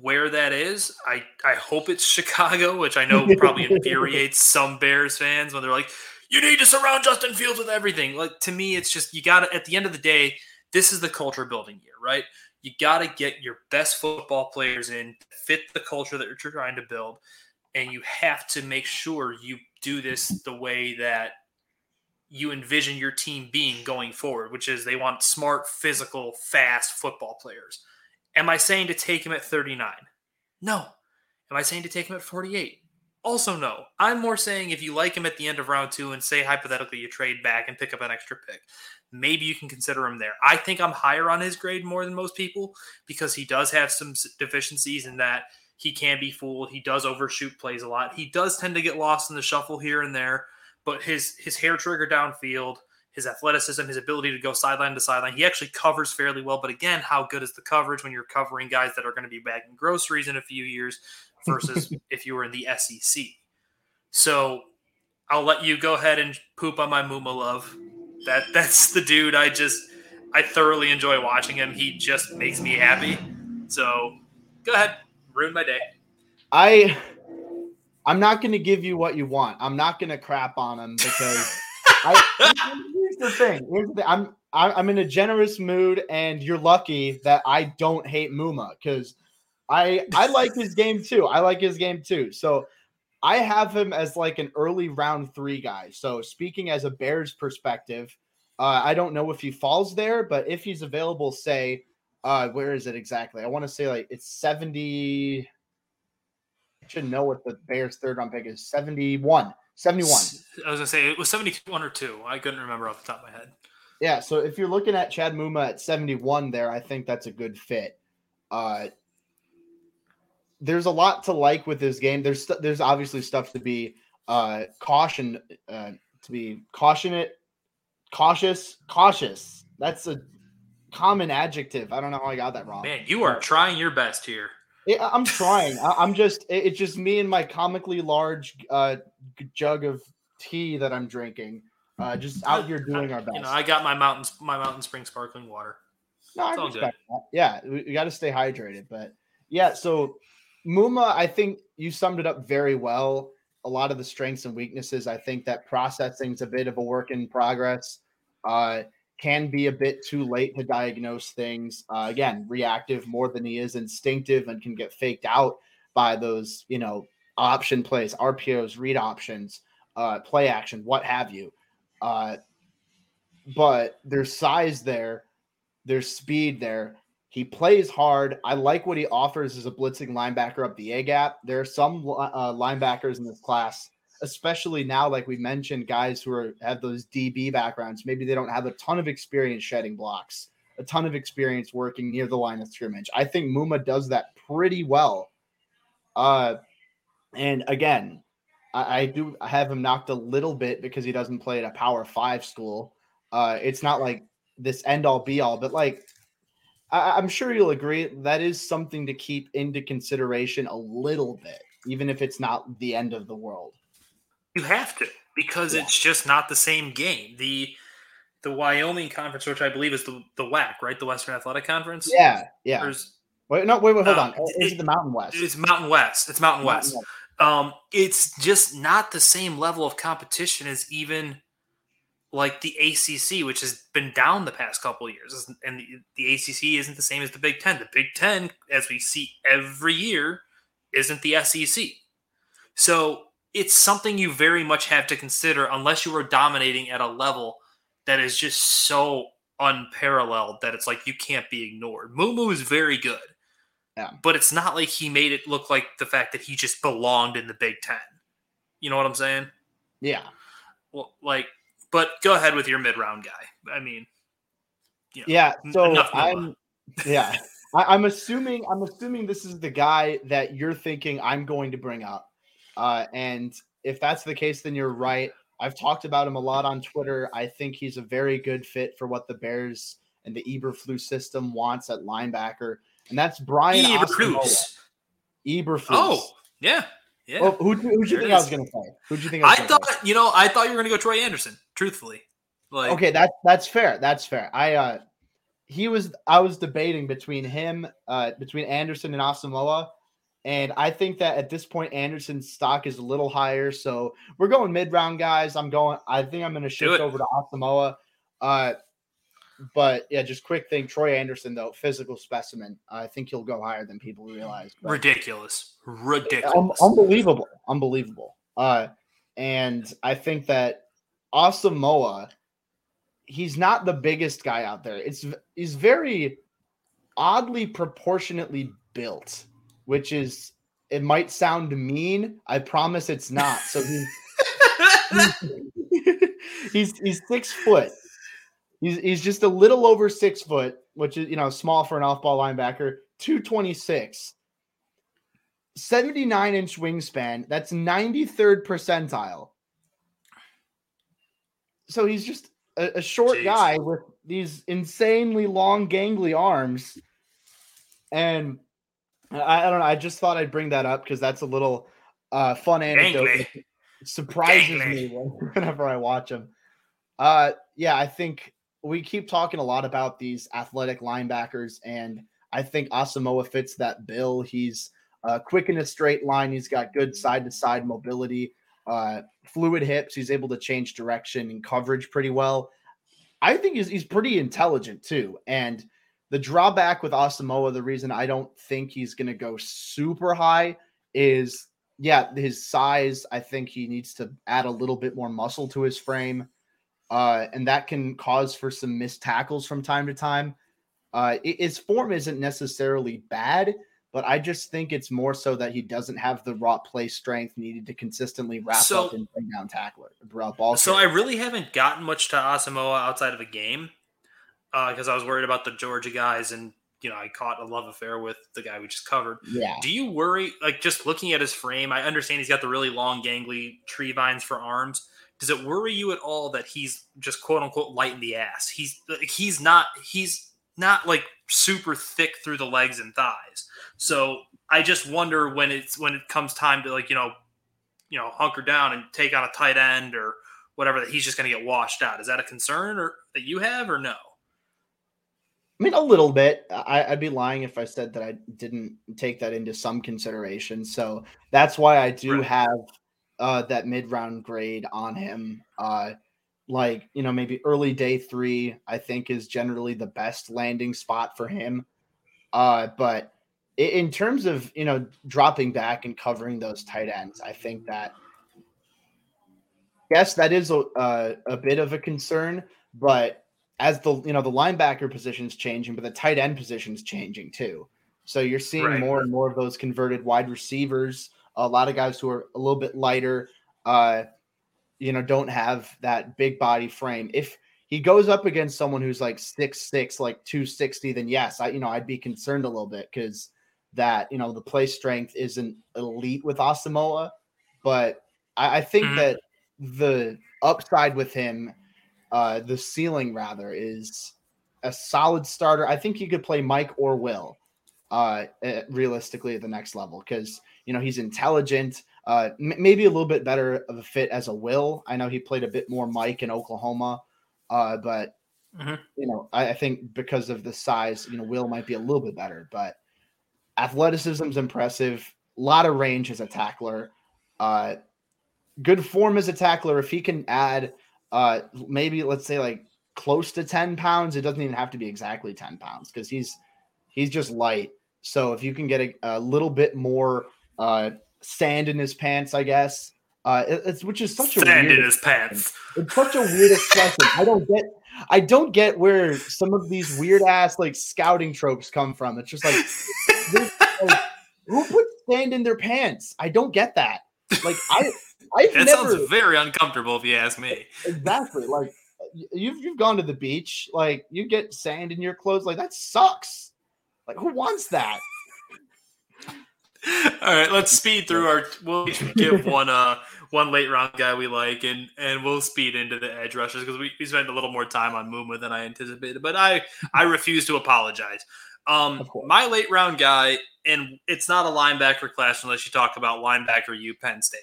where that is. I, I hope it's Chicago, which I know probably infuriates some Bears fans when they're like, you need to surround Justin Fields with everything. Like to me, it's just you got to at the end of the day, this is the culture building year, right? You got to get your best football players in, fit the culture that you're trying to build, and you have to make sure you do this the way that you envision your team being going forward, which is they want smart, physical, fast football players. Am I saying to take him at 39? No. Am I saying to take him at 48? Also, no. I'm more saying if you like him at the end of round two and say hypothetically you trade back and pick up an extra pick, maybe you can consider him there. I think I'm higher on his grade more than most people because he does have some deficiencies in that he can be fooled. He does overshoot plays a lot. He does tend to get lost in the shuffle here and there, but his his hair trigger downfield, his athleticism, his ability to go sideline to sideline, he actually covers fairly well. But again, how good is the coverage when you're covering guys that are going to be bagging groceries in a few years? versus if you were in the SEC. So I'll let you go ahead and poop on my Muma love. That that's the dude I just I thoroughly enjoy watching him. He just makes me happy. So go ahead, ruin my day. I I'm not going to give you what you want. I'm not going to crap on him because I, here's the thing. Here's the thing. I'm I'm in a generous mood, and you're lucky that I don't hate Muma because I I like his game too. I like his game too. So I have him as like an early round three guy. So speaking as a Bears perspective, uh, I don't know if he falls there, but if he's available, say, uh, where is it exactly? I want to say like it's 70. I should know what the Bears third round pick is 71. 71. I was gonna say it was 71 or two. I couldn't remember off the top of my head. Yeah, so if you're looking at Chad Muma at 71 there, I think that's a good fit. Uh there's a lot to like with this game. There's there's obviously stuff to be uh caution uh, to be cautionate cautious cautious. That's a common adjective. I don't know how I got that wrong. Man, you are trying your best here. Yeah, I'm trying. I, am just it's just me and my comically large uh jug of tea that I'm drinking. Uh, just out here doing our best. You know, I got my mountains, my mountain spring sparkling water. No, I respect that. Yeah, we, we got to stay hydrated, but yeah. So Muma, I think you summed it up very well. A lot of the strengths and weaknesses. I think that processing is a bit of a work in progress. Uh, can be a bit too late to diagnose things. Uh, again, reactive more than he is instinctive and can get faked out by those, you know, option plays, RPOs, read options, uh, play action, what have you. Uh, but there's size there, there's speed there, he plays hard. I like what he offers as a blitzing linebacker up the A gap. There are some uh, linebackers in this class, especially now, like we mentioned, guys who are, have those DB backgrounds. Maybe they don't have a ton of experience shedding blocks, a ton of experience working near the line of scrimmage. I think Muma does that pretty well. Uh, and again, I, I do have him knocked a little bit because he doesn't play at a Power Five school. Uh, it's not like this end all be all, but like I, am sure you'll agree that is something to keep into consideration a little bit, even if it's not the end of the world. You have to because yeah. it's just not the same game. The the Wyoming conference, which I believe is the the WAC, right? The Western Athletic Conference. Yeah, yeah. There's, wait, no, wait, wait, hold um, on. Is it, it the Mountain West? It's Mountain West. It's Mountain, Mountain West. West. Um, it's just not the same level of competition as even like the ACC, which has been down the past couple years, and the, the, ACC isn't the same as the Big Ten. The Big Ten, as we see every year, isn't the SEC. So it's something you very much have to consider, unless you are dominating at a level that is just so unparalleled that it's like you can't be ignored. Muma is very good, yeah. but it's not like he made it look like the fact that he just belonged in the Big Ten. You know what I'm saying? Yeah. Well, like but go ahead with your mid round guy. I mean, you know, yeah. So I'm, yeah. I, am assuming I'm assuming this is the guy that you're thinking I'm going to bring up. Uh, and if that's the case, then you're right. I've talked about him a lot on Twitter. I think he's a very good fit for what the Bears and the Eberflus system wants at linebacker, and that's Brian Eberflus. Eberflus. Oh, yeah. Yeah. Well, who who you think. I was going to say? Who do you think? I, I thought say? you know I thought you were going to go Troy Anderson. Truthfully, like okay, that that's fair. That's fair. I uh, he was I was debating between him, uh, between Anderson and Asamoah, and I think that at this point Anderson's stock is a little higher. So we're going mid round, guys. I'm going. I think I'm going to shift over to Asamoah. Uh, but yeah, just quick thing. Troy Anderson, though, physical specimen. I think he'll go higher than people realize. But, Ridiculous. Ridiculous. Um, unbelievable. Unbelievable. Uh, and I think that Asamoah, he's not the biggest guy out there. It's he's very oddly proportionately built, which is it might sound mean. I promise it's not. So he's he's, he's, he's six foot He's, he's just a little over six foot, which is, you know, small for an off ball linebacker, 226, 79 inch wingspan. That's 93rd percentile. So he's just a, a short Jeez. guy with these insanely long, gangly arms. And I, I, don't know. I just thought I'd bring that up because that's a little uh, fun anecdote. surprises me whenever I watch him. Uh, yeah, I think we keep talking a lot about these athletic linebackers, and I think Asamoah fits that bill. He's uh, quick in a straight line. He's got good side to side mobility, uh, fluid hips. He's able to change direction and coverage pretty well. I think he's, he's pretty intelligent too. And the drawback with Asamoah, the reason I don't think he's going to go super high is, yeah, his size. I think he needs to add a little bit more muscle to his frame uh, and that can cause for some missed tackles from time to time. Uh, his form isn't necessarily bad, but I just think it's more so that he doesn't have the raw play strength needed to consistently wrap so, up and bring down tackler. Ball so I really haven't gotten much to Asamoah outside of a game because uh, I was worried about the Georgia guys and you know I caught a love affair with the guy we just covered. Yeah. Do you worry like just looking at his frame? I understand he's got the really long gangly tree vines for arms does it worry you at all that he's just quote unquote light in the ass? He's like he's not he's not like super thick through the legs and thighs. So I just wonder when it's when it comes time to like you know you know hunker down and take on a tight end or whatever that he's just going to get washed out. Is that a concern or that you have or no? I mean, a little bit. I, would be lying if I said that I didn't take that into some consideration. So that's why I do right. have uh, that mid round grade on him. Uh, like, you know, maybe early day three, I think is generally the best landing spot for him. Uh, but in terms of, you know, dropping back and covering those tight ends, I think that, yes, that is a, a, a bit of a concern, but as the, you know, the linebacker position is changing, but the tight end position is changing too. So you're seeing right. more and more of those converted wide receivers a lot of guys who are a little bit lighter, uh, you know, don't have that big body frame. If he goes up against someone who's like six six, like two sixty, then yes, I you know I'd be concerned a little bit because that you know the play strength isn't elite with Asamoah, but I, I think mm-hmm. that the upside with him, uh, the ceiling rather, is a solid starter. I think he could play Mike or Will, uh, realistically at the next level because you know, he's intelligent, uh, m- maybe a little bit better of a fit as a Will. I know he played a bit more Mike in Oklahoma, uh, but mm-hmm. you know, I, I, think because of the size, you know, Will might be a little bit better. But athleticism's impressive, a lot of range as a tackler, uh, good form as a tackler. If he can add, uh, maybe let's say like close to ten pounds, it doesn't even have to be exactly ten pounds because he's he's just light. So if you can get a, a little bit more uh, sand in his pants, I guess. Uh, it, it's which is such sand a sand in his pants. It's such a weird expression. I don't get. I don't get where some of these weird ass like scouting tropes come from. It's just like, like who put sand in their pants? I don't get that. Like I, i that never, sounds very uncomfortable if you ask me. Exactly. Like you've you've gone to the beach. Like you get sand in your clothes. Like that sucks. Like, who wants that? All right, let's speed through our. We'll give one uh one late round guy we like, and and we'll speed into the edge rushers because we, we spent a little more time on movement than I anticipated. But I I refuse to apologize. Um, my late round guy, and it's not a linebacker class unless you talk about linebacker U Penn State.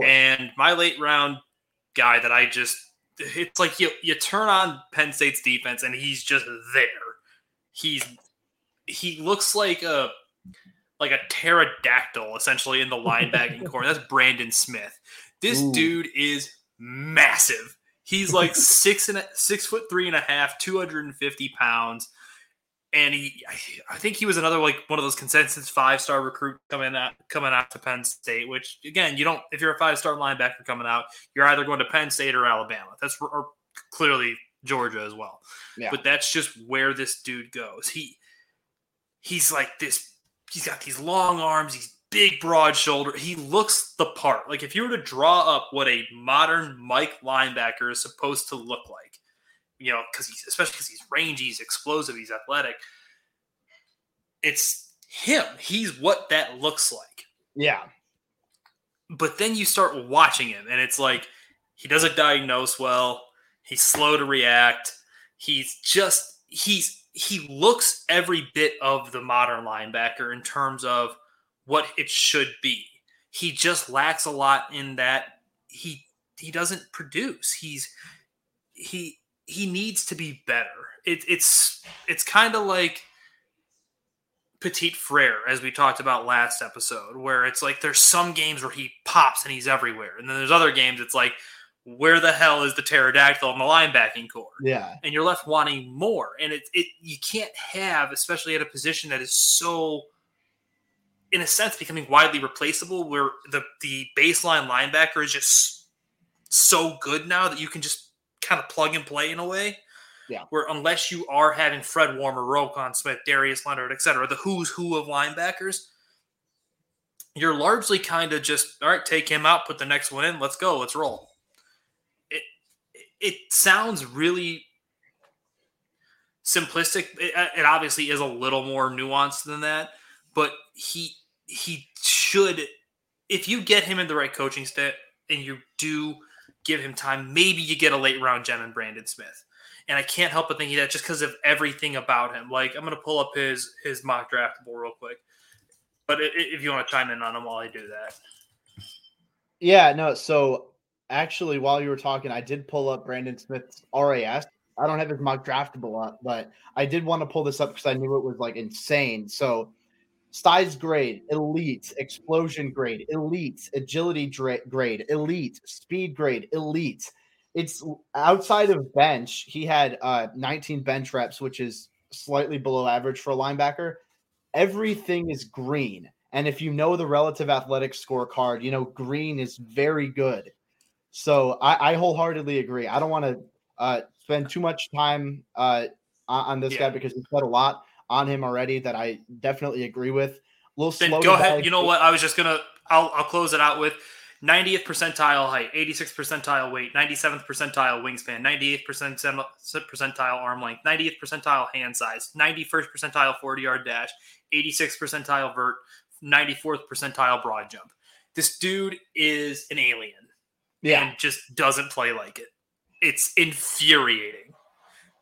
And my late round guy that I just it's like you you turn on Penn State's defense and he's just there. He's he looks like a like a pterodactyl essentially in the linebacking corps. That's Brandon Smith. This Ooh. dude is massive. He's like six and a, six foot three and a half, two hundred and fifty pounds, and he I think he was another like one of those consensus five star recruit coming out coming out to Penn State. Which again, you don't if you're a five star linebacker coming out, you're either going to Penn State or Alabama. That's or clearly Georgia as well. Yeah. But that's just where this dude goes. He he's like this he's got these long arms, he's big, broad shoulder. He looks the part. Like if you were to draw up what a modern Mike linebacker is supposed to look like, you know, because he's especially because he's rangy, he's explosive, he's athletic. It's him. He's what that looks like. Yeah. But then you start watching him, and it's like he doesn't diagnose well. He's slow to react. He's just he's he looks every bit of the modern linebacker in terms of what it should be. He just lacks a lot in that he he doesn't produce. He's he he needs to be better. It, it's it's kind of like Petit Frere, as we talked about last episode, where it's like there's some games where he pops and he's everywhere, and then there's other games it's like where the hell is the pterodactyl in the linebacking corps? Yeah. And you're left wanting more. And it, it you can't have, especially at a position that is so in a sense becoming widely replaceable where the the baseline linebacker is just so good now that you can just kind of plug and play in a way. Yeah. Where unless you are having Fred Warner, Roquan Smith, Darius Leonard, etc., the who's who of linebackers, you're largely kind of just all right, take him out, put the next one in, let's go, let's roll it it sounds really simplistic. It, uh, it, obviously is a little more nuanced than that, but he he should if you get him in the right coaching state and you do give him time, maybe you get a late round gem in Brandon Smith. And I can't help but thinking that just because of everything about him. Like I'm to pull up his his MockDraftable real quick, but if you want to chime in on him while I do that. Yeah, no. So actually, while you were talking, I did pull up Brandon Smith's RAS. I don't have his MockDraftable up, but I did want to pull this up because I knew it was like insane. So, size grade, elite, explosion grade, elite, agility dra- grade, elite, speed grade, elite. It's outside of bench. He had uh, 19 bench reps, which is slightly below average for a linebacker. Everything is green. And if you know the relative athletic scorecard, you know green is very good. So I, I wholeheartedly agree. I don't want to uh, spend too much time uh, on this yeah. guy because we said a lot on him already that I definitely agree with. A little then go ahead. You know what? I was just gonna. I'll I'll close it out with 90th percentile height, 86th percentile weight, 97th percentile wingspan, 98th percentile arm length, 90th percentile hand size, 91st percentile 40 yard dash, 86th percentile vert, 94th percentile broad jump. This dude is an alien yeah. and just doesn't play like it. It's infuriating.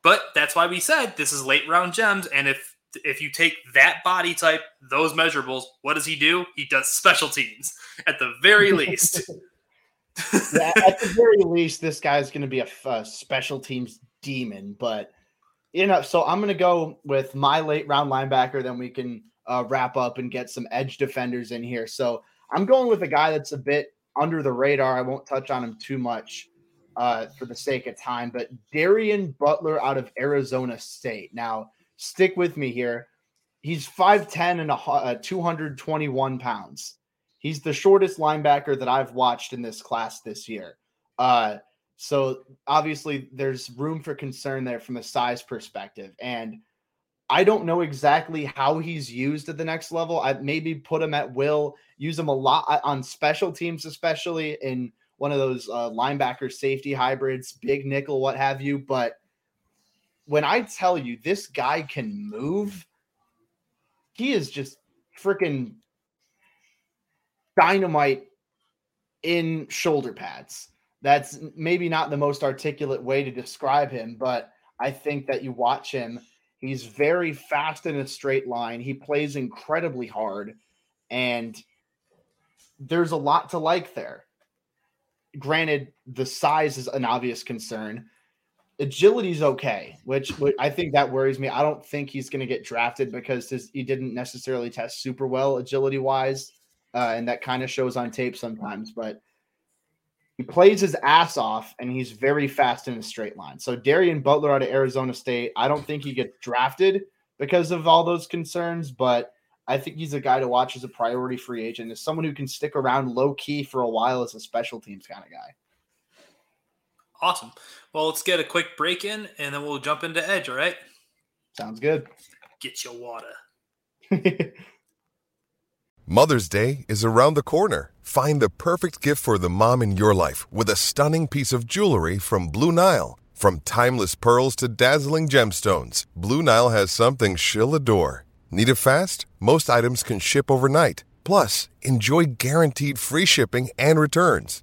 But that's why we said this is late round gems. And if if you take that body type, those measurables, what does he do? He does special teams at the very least. yeah, at the very least, this guy's going to be a, a special teams demon. But you know, so I'm going to go with my late round linebacker. Then we can uh, wrap up and get some edge defenders in here. So I'm going with a guy that's a bit under the radar. I won't touch on him too much uh, for the sake of time, but Darien Butler out of Arizona State. Now, stick with me here. He's 5'10 and a, uh, 221 pounds. He's the shortest linebacker that I've watched in this class this year. Uh, so obviously, there's room for concern there from a size perspective. And I don't know exactly how he's used at the next level. I maybe put him at will, use him a lot uh, on special teams, especially in one of those uh, linebacker safety hybrids, big nickel, what have you. But when I tell you this guy can move, he is just freaking dynamite in shoulder pads. That's maybe not the most articulate way to describe him, but I think that you watch him, he's very fast in a straight line. He plays incredibly hard, and there's a lot to like there. Granted, the size is an obvious concern. Agility's okay, which, which I think that worries me. I don't think he's going to get drafted because his, he didn't necessarily test super well agility wise, uh, and that kind of shows on tape sometimes. But he plays his ass off and he's very fast in a straight line. So Darien Butler out of Arizona State, I don't think he gets drafted because of all those concerns, but I think he's a guy to watch as a priority free agent, as someone who can stick around low key for a while as a special teams kind of guy. Awesome. Well, let's get a quick break in and then we'll jump into Edge, all right? Sounds good. Get your water. Mother's Day is around the corner. Find the perfect gift for the mom in your life with a stunning piece of jewelry from Blue Nile. From timeless pearls to dazzling gemstones, Blue Nile has something she'll adore. Need it fast? Most items can ship overnight. Plus, enjoy guaranteed free shipping and returns.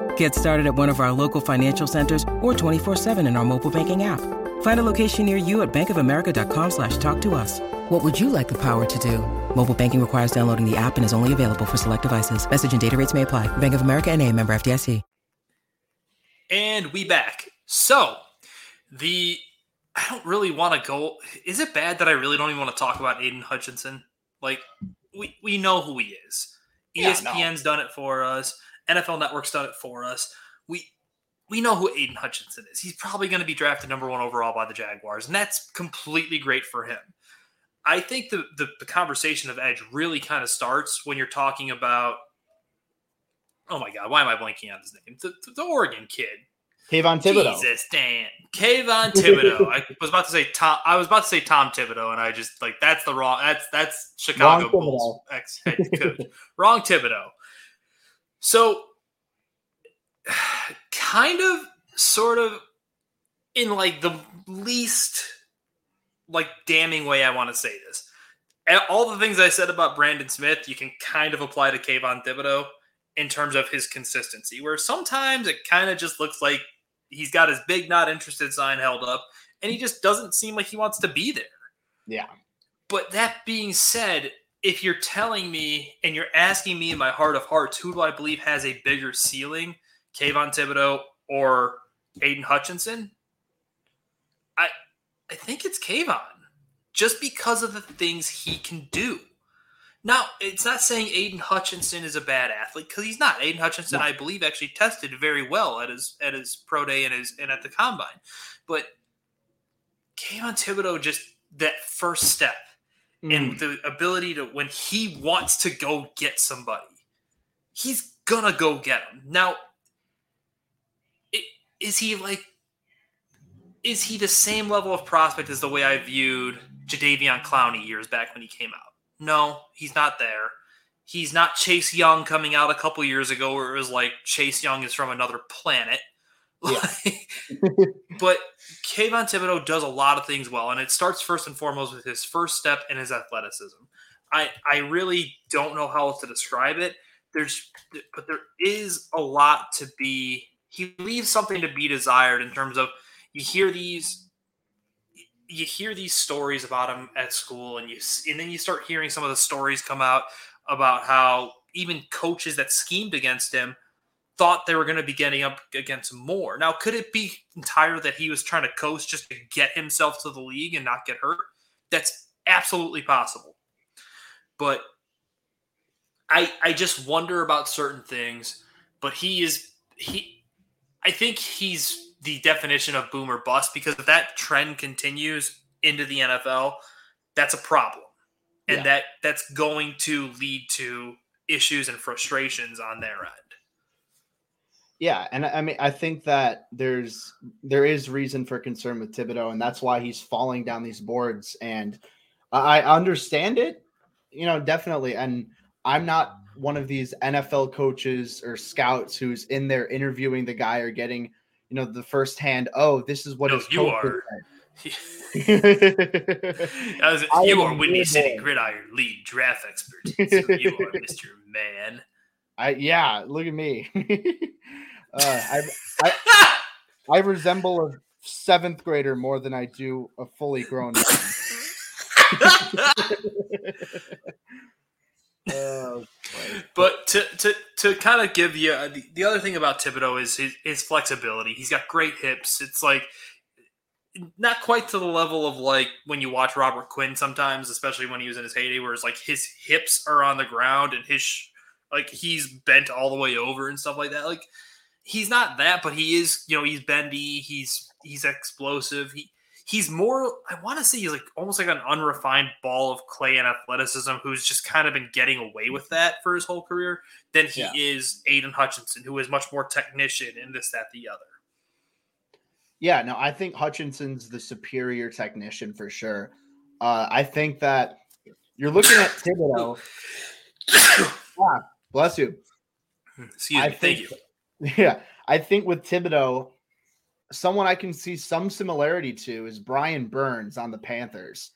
Get started at one of our local financial centers or 24-7 in our mobile banking app. Find a location near you at bankofamerica.com slash talk to us. What would you like the power to do? Mobile banking requires downloading the app and is only available for select devices. Message and data rates may apply. Bank of America and a member FDIC. And we back. So the I don't really want to go. Is it bad that I really don't even want to talk about Aidan Hutchinson? Like we we know who he is. Yeah, ESPN's done it for us. NFL Network's done it for us. We we know who Aidan Hutchinson is. He's probably going to be drafted number one overall by the Jaguars, and that's completely great for him. I think the, the, the conversation of edge really kind of starts when you're talking about. Oh my God, why am I blanking on his name? The, the, the Oregon kid, Kayvon Thibodeaux. Jesus, Dan. Kayvon Thibodeaux. I was about to say Tom. I was about to say Tom Thibodeau, and I just like that's the wrong. That's that's Chicago Wrong Bulls ex head coach. wrong Thibodeau. So, kind of, sort of, in like the least like damning way I want to say this. All the things I said about Brandon Smith, you can kind of apply to Kayvon Thibodeaux in terms of his consistency, where sometimes it kind of just looks like he's got his big not interested sign held up and he just doesn't seem like he wants to be there. Yeah. But that being said, if you're telling me and you're asking me in my heart of hearts, who do I believe has a bigger ceiling, Kayvon Thibodeaux or Aidan Hutchinson? I I think it's Kayvon, just because of the things he can do. Now, it's not saying Aidan Hutchinson is a bad athlete because he's not. Aidan Hutchinson, No. I believe, actually tested very well at his at his pro day and his and at the combine. But Kayvon Thibodeaux just that first step Mm. and the ability to when he wants to go get somebody, he's gonna go get him. Now, i- is he like? Is he the same level of prospect as the way I viewed Jadeveon Clowney years back when he came out? No, he's not there. He's not Chase Young coming out a couple years ago, where it was like Chase Young is from another planet. Yeah. But Kayvon Thibodeaux does a lot of things well, and it starts first and foremost with his first step and his athleticism. I I really don't know how else to describe it. There's, but there is a lot to be. He leaves something to be desired in terms of you hear these you hear these stories about him at school and you and then you start hearing some of the stories come out about how even coaches that schemed against him thought they were going to be getting up against more. Now, could it be entirely that he was trying to coast just to get himself to the league and not get hurt? That's absolutely possible. But I I just wonder about certain things, but he is he I think he's the definition of boomer bust because if that trend continues into the NFL, that's a problem. And Yeah. that that's going to lead to issues and frustrations on their end. Yeah, and I mean, I think that there's there is reason for concern with Thibodeaux, and that's why he's falling down these boards. And I understand it, you know, definitely. And I'm not one of these NFL coaches or scouts who's in there interviewing the guy or getting, you know, the first hand. Oh, this is what no, his you are. As, you are Windy City Gridiron lead draft expert. So you are Mr. Man. I yeah, look at me. uh, I, I I resemble a seventh grader more than I do a fully grown man. oh, but to to to kind of give you uh, the, the other thing about Thibodeaux is his, his flexibility. He's got great hips. It's like not quite to the level of like when you watch Robert Quinn sometimes, especially when he was in his heyday, where it's like his hips are on the ground and his like he's bent all the way over and stuff like that. Like he's not that, but he is. You know, he's bendy. He's he's explosive. He he's more. I want to say he's like almost like an unrefined ball of clay and athleticism, who's just kind of been getting away with that for his whole career. Than he yeah. is Aidan Hutchinson, who is much more technician in this, that, the other. Yeah, no, I think Hutchinson's the superior technician for sure. Uh, I think that you're looking at Thibodeaux. ah, bless you. Excuse I me. Thank you. Yeah, I think with Thibodeaux, someone I can see some similarity to is Brian Burns on the Panthers,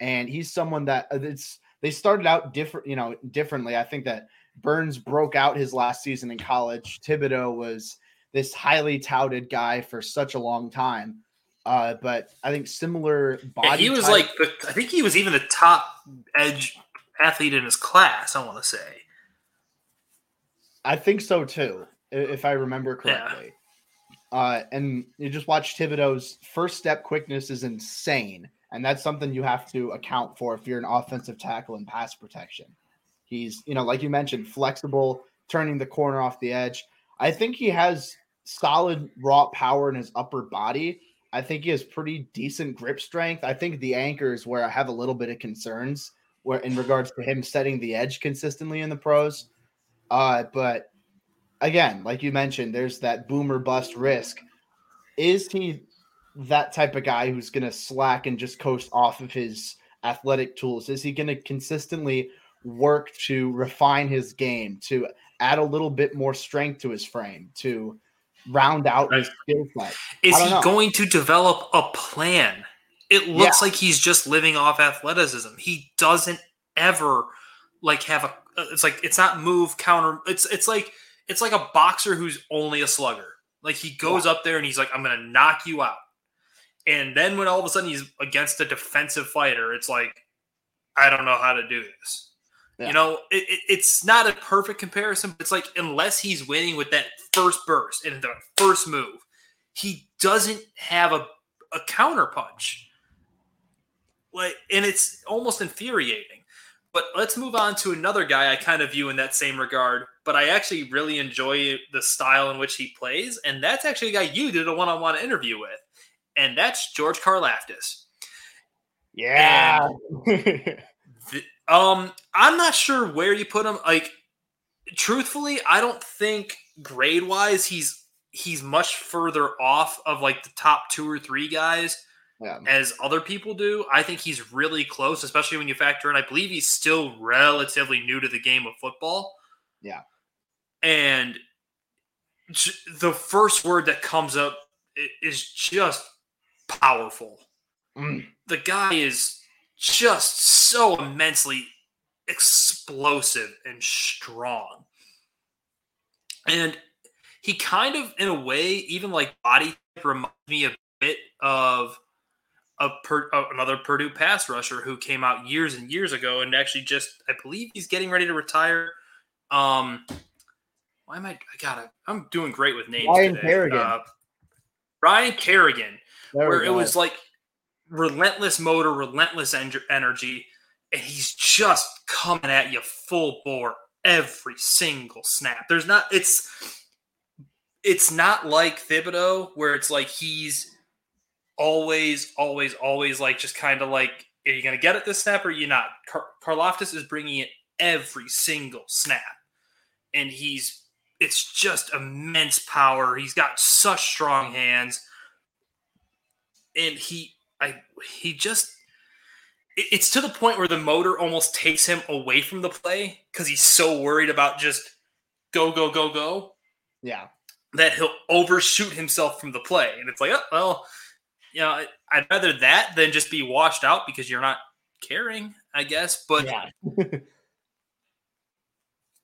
and he's someone that uh, it's they started out different, you know, differently. I think that Burns broke out his last season in college. Thibodeaux was this highly touted guy for such a long time. Uh, but I think similar body. Yeah, he was type, like, the, I think he was even the top edge athlete in his class. I want to say. I think so too, if I remember correctly. Yeah. Uh, and you just watch Thibodeaux's first step quickness is insane, and that's something you have to account for if you're an offensive tackle in pass protection. He's, you know, like you mentioned, flexible, turning the corner off the edge. I think he has solid raw power in his upper body. I think he has pretty decent grip strength. I think the anchor is where I have a little bit of concerns where in regards to him setting the edge consistently in the pros. Uh, but again, like you mentioned, there's that boomer bust risk. Is he that type of guy who's going to slack and just coast off of his athletic tools? Is he going to consistently work to refine his game, to add a little bit more strength to his frame, to round out his skill set. Is he know. going to develop a plan? It looks yeah. like he's just living off athleticism. He doesn't ever like have a. It's like it's not move counter. It's it's like it's like a boxer who's only a slugger. Like he goes yeah. up there and he's like, I'm gonna knock you out. And then when all of a sudden he's against a defensive fighter, it's like, I don't know how to do this. Yeah. You know, it, it, it's not a perfect comparison, but it's like unless he's winning with that first burst and the first move, he doesn't have a, a counter punch. Like, and it's almost infuriating. But let's move on to another guy I kind of view in that same regard, but I actually really enjoy the style in which he plays, and that's actually a guy you did a one-on-one interview with, and that's George Karlaftis. Yeah. Um, I'm not sure where you put him. Like, truthfully, I don't think grade wise he's he's much further off of like the top two or three guys yeah. as other people do. I think he's really close, especially when you factor in. I believe he's still relatively new to the game of football. Yeah, and the first word that comes up is just powerful. Mm. The guy is just so immensely explosive and strong. And he kind of, in a way, even like body reminds me a bit of a per, another Purdue pass rusher who came out years and years ago and actually just, I believe he's getting ready to retire. Um, why am I? I gotta. I'm doing great with names. Ryan today. Kerrigan. Uh, Ryan Kerrigan, there where it was like relentless motor, relentless en- energy, and he's just coming at you full bore every single snap. There's not it's it's not like Thibodeaux where it's like he's always, always, always like just kind of like, are you going to get it this snap or are you not? Car- Karlaftis is bringing it every single snap. And he's it's just immense power. He's got such strong hands, and he I he just it's to the point where the motor almost takes him away from the play because he's so worried about just go go go go. Yeah, that he'll overshoot himself from the play, and it's like, oh well, you know, I'd rather that than just be washed out because you're not caring, I guess. But yeah,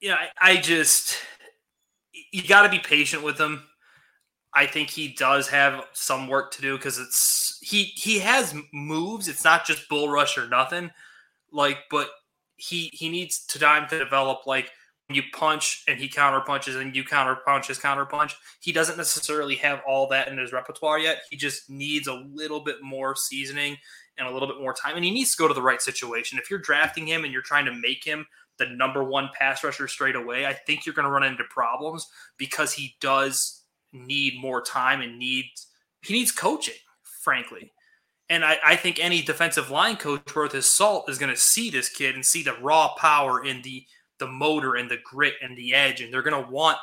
yeah, I, I just you got to be patient with him. I think he does have some work to do because it's he he has moves. It's not just bull rush or nothing. Like, but he he needs to time to develop. Like when you punch and he counter punches and you counter punch his counter punch. He doesn't necessarily have all that in his repertoire yet. He just needs a little bit more seasoning and a little bit more time. And he needs to go to the right situation. If you're drafting him and you're trying to make him the number one pass rusher straight away, I think you're going to run into problems because he does need more time and needs he needs coaching, frankly. And I, I think any defensive line coach worth his salt is going to see this kid and see the raw power in the the motor and the grit and the edge, and they're going to want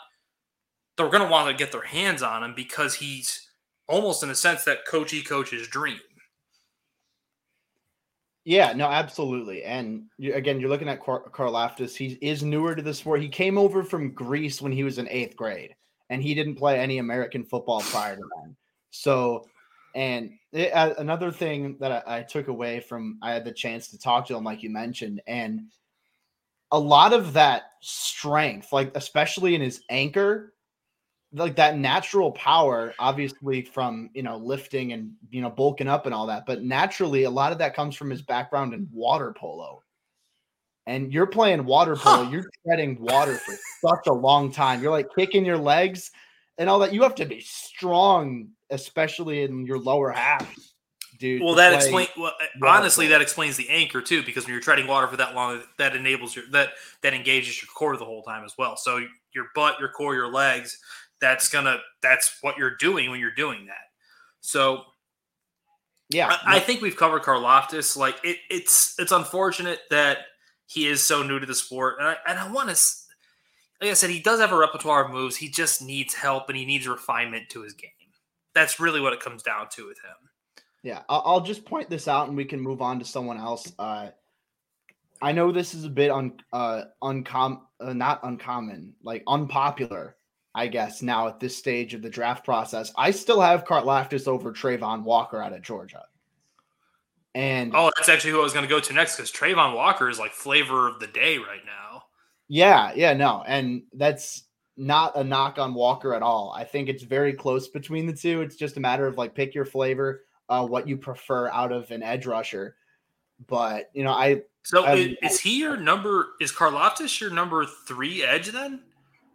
they're going to want to get their hands on him because he's almost in a sense that coachy coach's dream. Yeah, no, absolutely. And you, again, you're looking at Car- Karlaftis. He is newer to the sport. He came over from Greece when he was in eighth grade, and he didn't play any American football prior to then. So, and it, uh, another thing that I, I took away from I had the chance to talk to him, like you mentioned, and a lot of that strength, like especially in his anchor, like that natural power obviously from you know lifting and you know bulking up and all that but naturally a lot of that comes from his background in water polo and you're playing water polo huh. you're treading water for such a long time you're like kicking your legs and all that you have to be strong especially in your lower half dude well that explains well, eh, honestly polo. that explains the anchor too because when you're treading water for that long that enables your that that engages your core the whole time as well so your butt your core your legs that's gonna that's what you're doing when you're doing that. So yeah, I, I think we've covered Karlaftis. Like it, it's it's unfortunate that he is so new to the sport, and I and I want to. Like I said, he does have a repertoire of moves. He just needs help and he needs refinement to his game. That's really what it comes down to with him. Yeah, I'll just point this out and we can move on to someone else. Uh, I know this is a bit un uh, uncommon, uh, not uncommon, like unpopular I guess now at this stage of the draft process, I still have Karlaftis over Travon Walker out of Georgia. And oh, that's actually who I was going to go to next because Travon Walker is like flavor of the day right now. Yeah, yeah, no, and that's not a knock on Walker at all. I think it's very close between the two. It's just a matter of like pick your flavor, uh, what you prefer out of an edge rusher. But you know, I so I, is he your number? Is Karlaftis your number three edge then?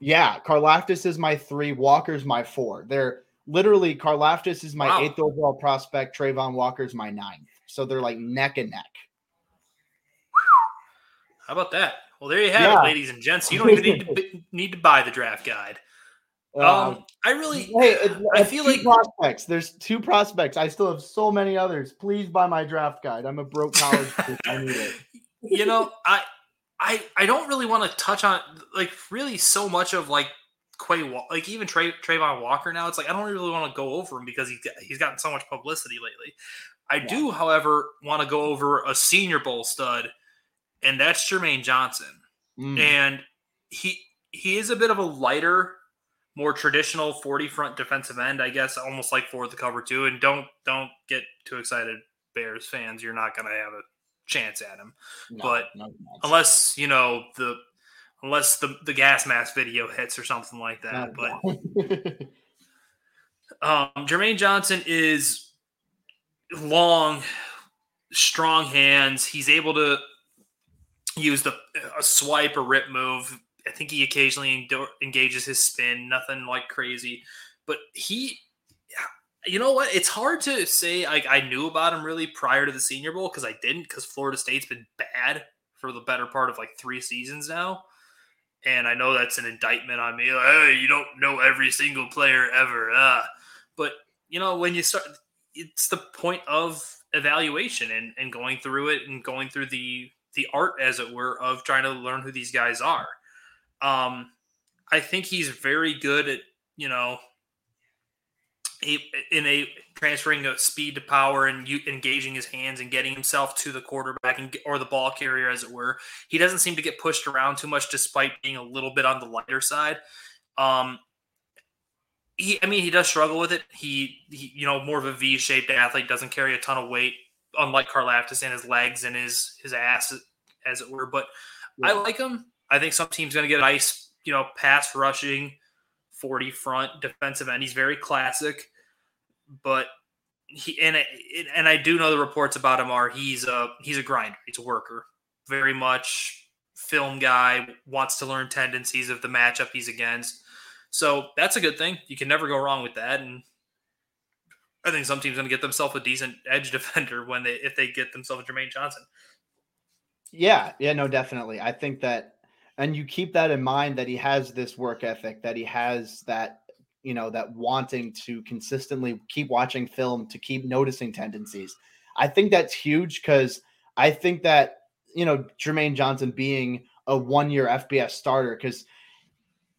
Yeah, Karlaftis is my three. Walker's my four. They're literally Karlaftis is my wow. eighth overall prospect. Travon Walker's my ninth. So they're like neck and neck. How about that? Well, there you have yeah. it, ladies and gents. You don't even need to need to buy the draft guide. Uh, um, I really, hey, I feel like prospects. There's two prospects. I still have so many others. Please buy my draft guide. I'm a broke college. I need it. You know, I I I don't really want to touch on like really so much of like Quay like even Tra- Travon Walker now. It's like I don't really want to go over him because he he's gotten so much publicity lately. I yeah. do, however, want to go over a Senior Bowl stud, and that's Jermaine Johnson. Mm. And he he is a bit of a lighter, more traditional forty front defensive end, I guess, almost like for the cover two. And don't don't get too excited, Bears fans. You're not going to have a chance at him. No, but no unless you know the unless the the gas mask video hits or something like that. No, but um, Jermaine Johnson is long, strong hands. He's able to use the a swipe or rip move. I think he occasionally engages his spin. Nothing like crazy, but he you know what? It's hard to say like I knew about him really prior to the Senior Bowl because I didn't because Florida State's been bad for the better part of like three seasons now. And I know that's an indictment on me. Like, hey, you don't know every single player ever. Uh. But you know, when you start it's the point of evaluation and, and going through it and going through the the art, as it were, of trying to learn who these guys are. Um, I think he's very good at, you know, in a transferring a speed to power and you, engaging his hands and getting himself to the quarterback and, or the ball carrier, as it were. He doesn't seem to get pushed around too much, despite being a little bit on the lighter side. Um, he, I mean, he does struggle with it. He, he you know, more of a V-shaped athlete, doesn't carry a ton of weight, unlike Carl Karlaftis and his legs and his his ass, as it were. But yeah. I like him. I think some team's going to get ice, you know, pass rushing 40 front defensive end. He's very classic, but he and and I do know the reports about him are he's a he's a grinder. He's a worker, very much film guy. Wants to learn tendencies of the matchup he's against. So that's a good thing. You can never go wrong with that. And I think some teams going to get themselves a decent edge defender when they if they get themselves Jermaine Johnson. Yeah, yeah, no, definitely. I think that and you keep that in mind that he has this work ethic, that he has that, you know, that wanting to consistently keep watching film, to keep noticing tendencies. I think that's huge because I think that, you know, Jermaine Johnson being a one year FBS starter, because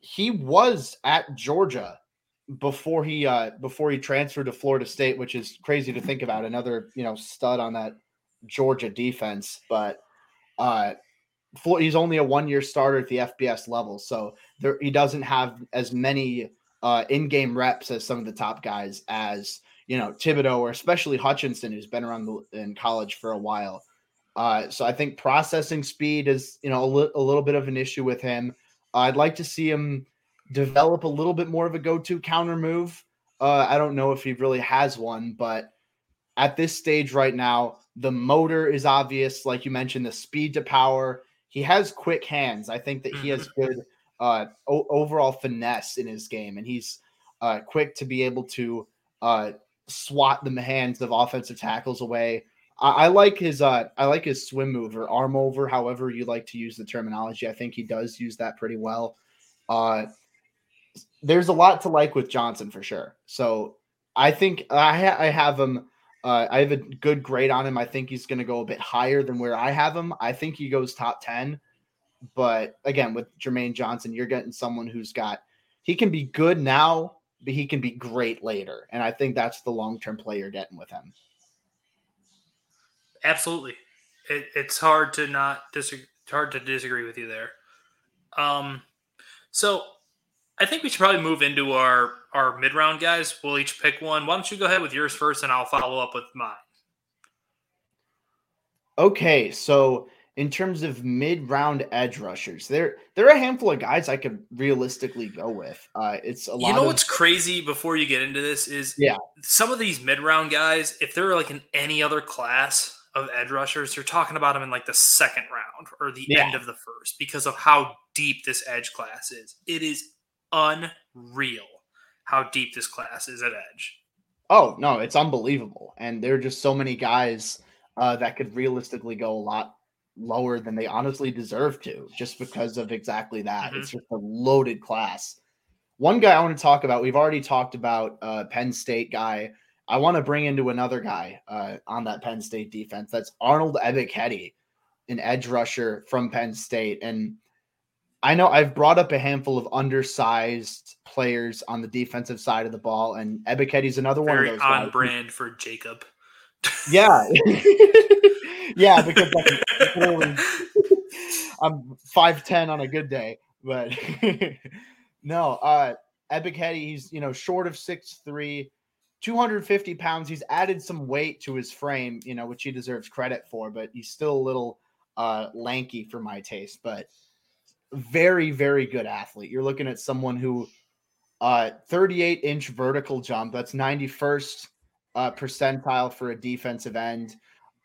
he was at Georgia before he uh before he transferred to Florida State, which is crazy to think about. Another, you know, stud on that Georgia defense. But uh he's only a one year starter at the FBS level, so there, he doesn't have as many uh, in game reps as some of the top guys as you know Thibodeaux or especially Hutchinson, who's been around the, in college for a while. Uh, so I think processing speed is you know a, li- a little bit of an issue with him. I'd like to see him develop a little bit more of a go to counter move. Uh, I don't know if he really has one, but at this stage right now, the motor is obvious. Like you mentioned, the speed to power he has quick hands. I think that he has mm-hmm. good uh, o- overall finesse in his game, and he's uh, quick to be able to uh, swat the hands of offensive tackles away. I, I like his uh, I like his swim move or arm over, however you like to use the terminology. I think he does use that pretty well. Uh, there's a lot to like with Johnson for sure. So I think I, ha- I have him uh, I have a good grade on him. I think he's going to go a bit higher than where I have him. I think he goes top 10. But again, with Jermaine Johnson, you're getting someone who's got, he can be good now, but he can be great later. And I think that's the long term play you're getting with him. Absolutely. It, it's hard to not disagree. Hard to disagree with you there. Um, so I think we should probably move into our our mid round guys. We'll each pick one. Why don't you go ahead with yours first, and I'll follow up with mine. Okay, so in terms of mid round edge rushers, there there are a handful of guys I could realistically go with. Uh, it's a lot. You know of, what's crazy? Before you get into this, is yeah, some of these mid round guys, if they're like in any other class of edge rushers, you're talking about them in like the second round or the yeah. end of the first because of how deep this edge class is. It is unreal how deep this class is at edge. Oh no, it's unbelievable, and there are just so many guys uh, that could realistically go a lot lower than they honestly deserve to, just because of exactly that. Mm-hmm. It's just a loaded class. One guy I want to talk about. We've already talked about uh, Penn State guy. I want to bring into another guy uh, on that Penn State defense. That's Arnold Ebiketie, an edge rusher from Penn State, and I know I've brought up a handful of undersized players on the defensive side of the ball, and Ebiketie's another Very one of those. on guys. brand for Jacob. Yeah, yeah, because I'm five ten on a good day, but no, uh, Ebiketie, he's you know short of six three. 250 pounds. He's added some weight to his frame, you know, which he deserves credit for, but he's still a little uh lanky for my taste. But very, very good athlete. You're looking at someone who uh 38 inch vertical jump, that's 91st uh, percentile for a defensive end.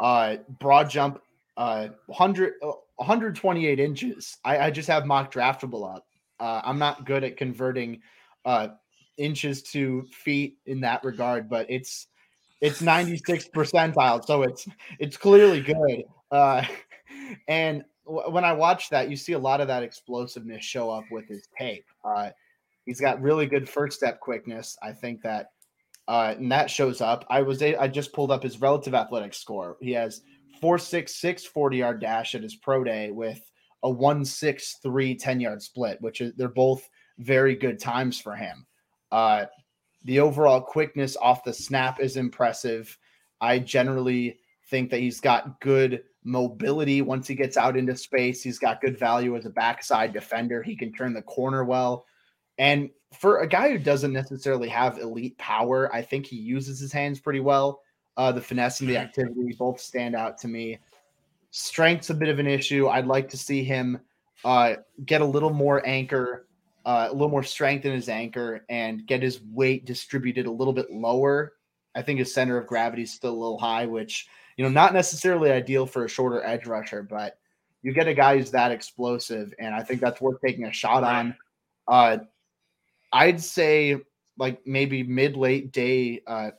Uh broad jump, uh 100 128 inches. I, I just have MockDraftable up. Uh, I'm not good at converting uh inches to feet in that regard, but it's it's 96 percentile, so it's it's clearly good. Uh, and when I watch that, you see a lot of that explosiveness show up with his tape. Uh, he's got really good first step quickness. I think that, uh, and that shows up. I was I just pulled up his relative athletic score. He has four six six 40 yard dash at his pro day with a one six three 10 yard split, which is they're both very good times for him. Uh, the overall quickness off the snap is impressive. I generally think that he's got good mobility once he gets out into space. He's got good value as a backside defender. He can turn the corner well. And for a guy who doesn't necessarily have elite power, I think he uses his hands pretty well. Uh, the finesse and the mm-hmm. activity both stand out to me. Strength's a bit of an issue. I'd like to see him uh, get a little more anchor, uh, a little more strength in his anchor, and get his weight distributed a little bit lower. I think his center of gravity is still a little high, which you know not necessarily ideal for a shorter edge rusher, but you get a guy who's that explosive, and I think that's worth taking a shot on. Uh, I'd say like maybe mid late day, uh,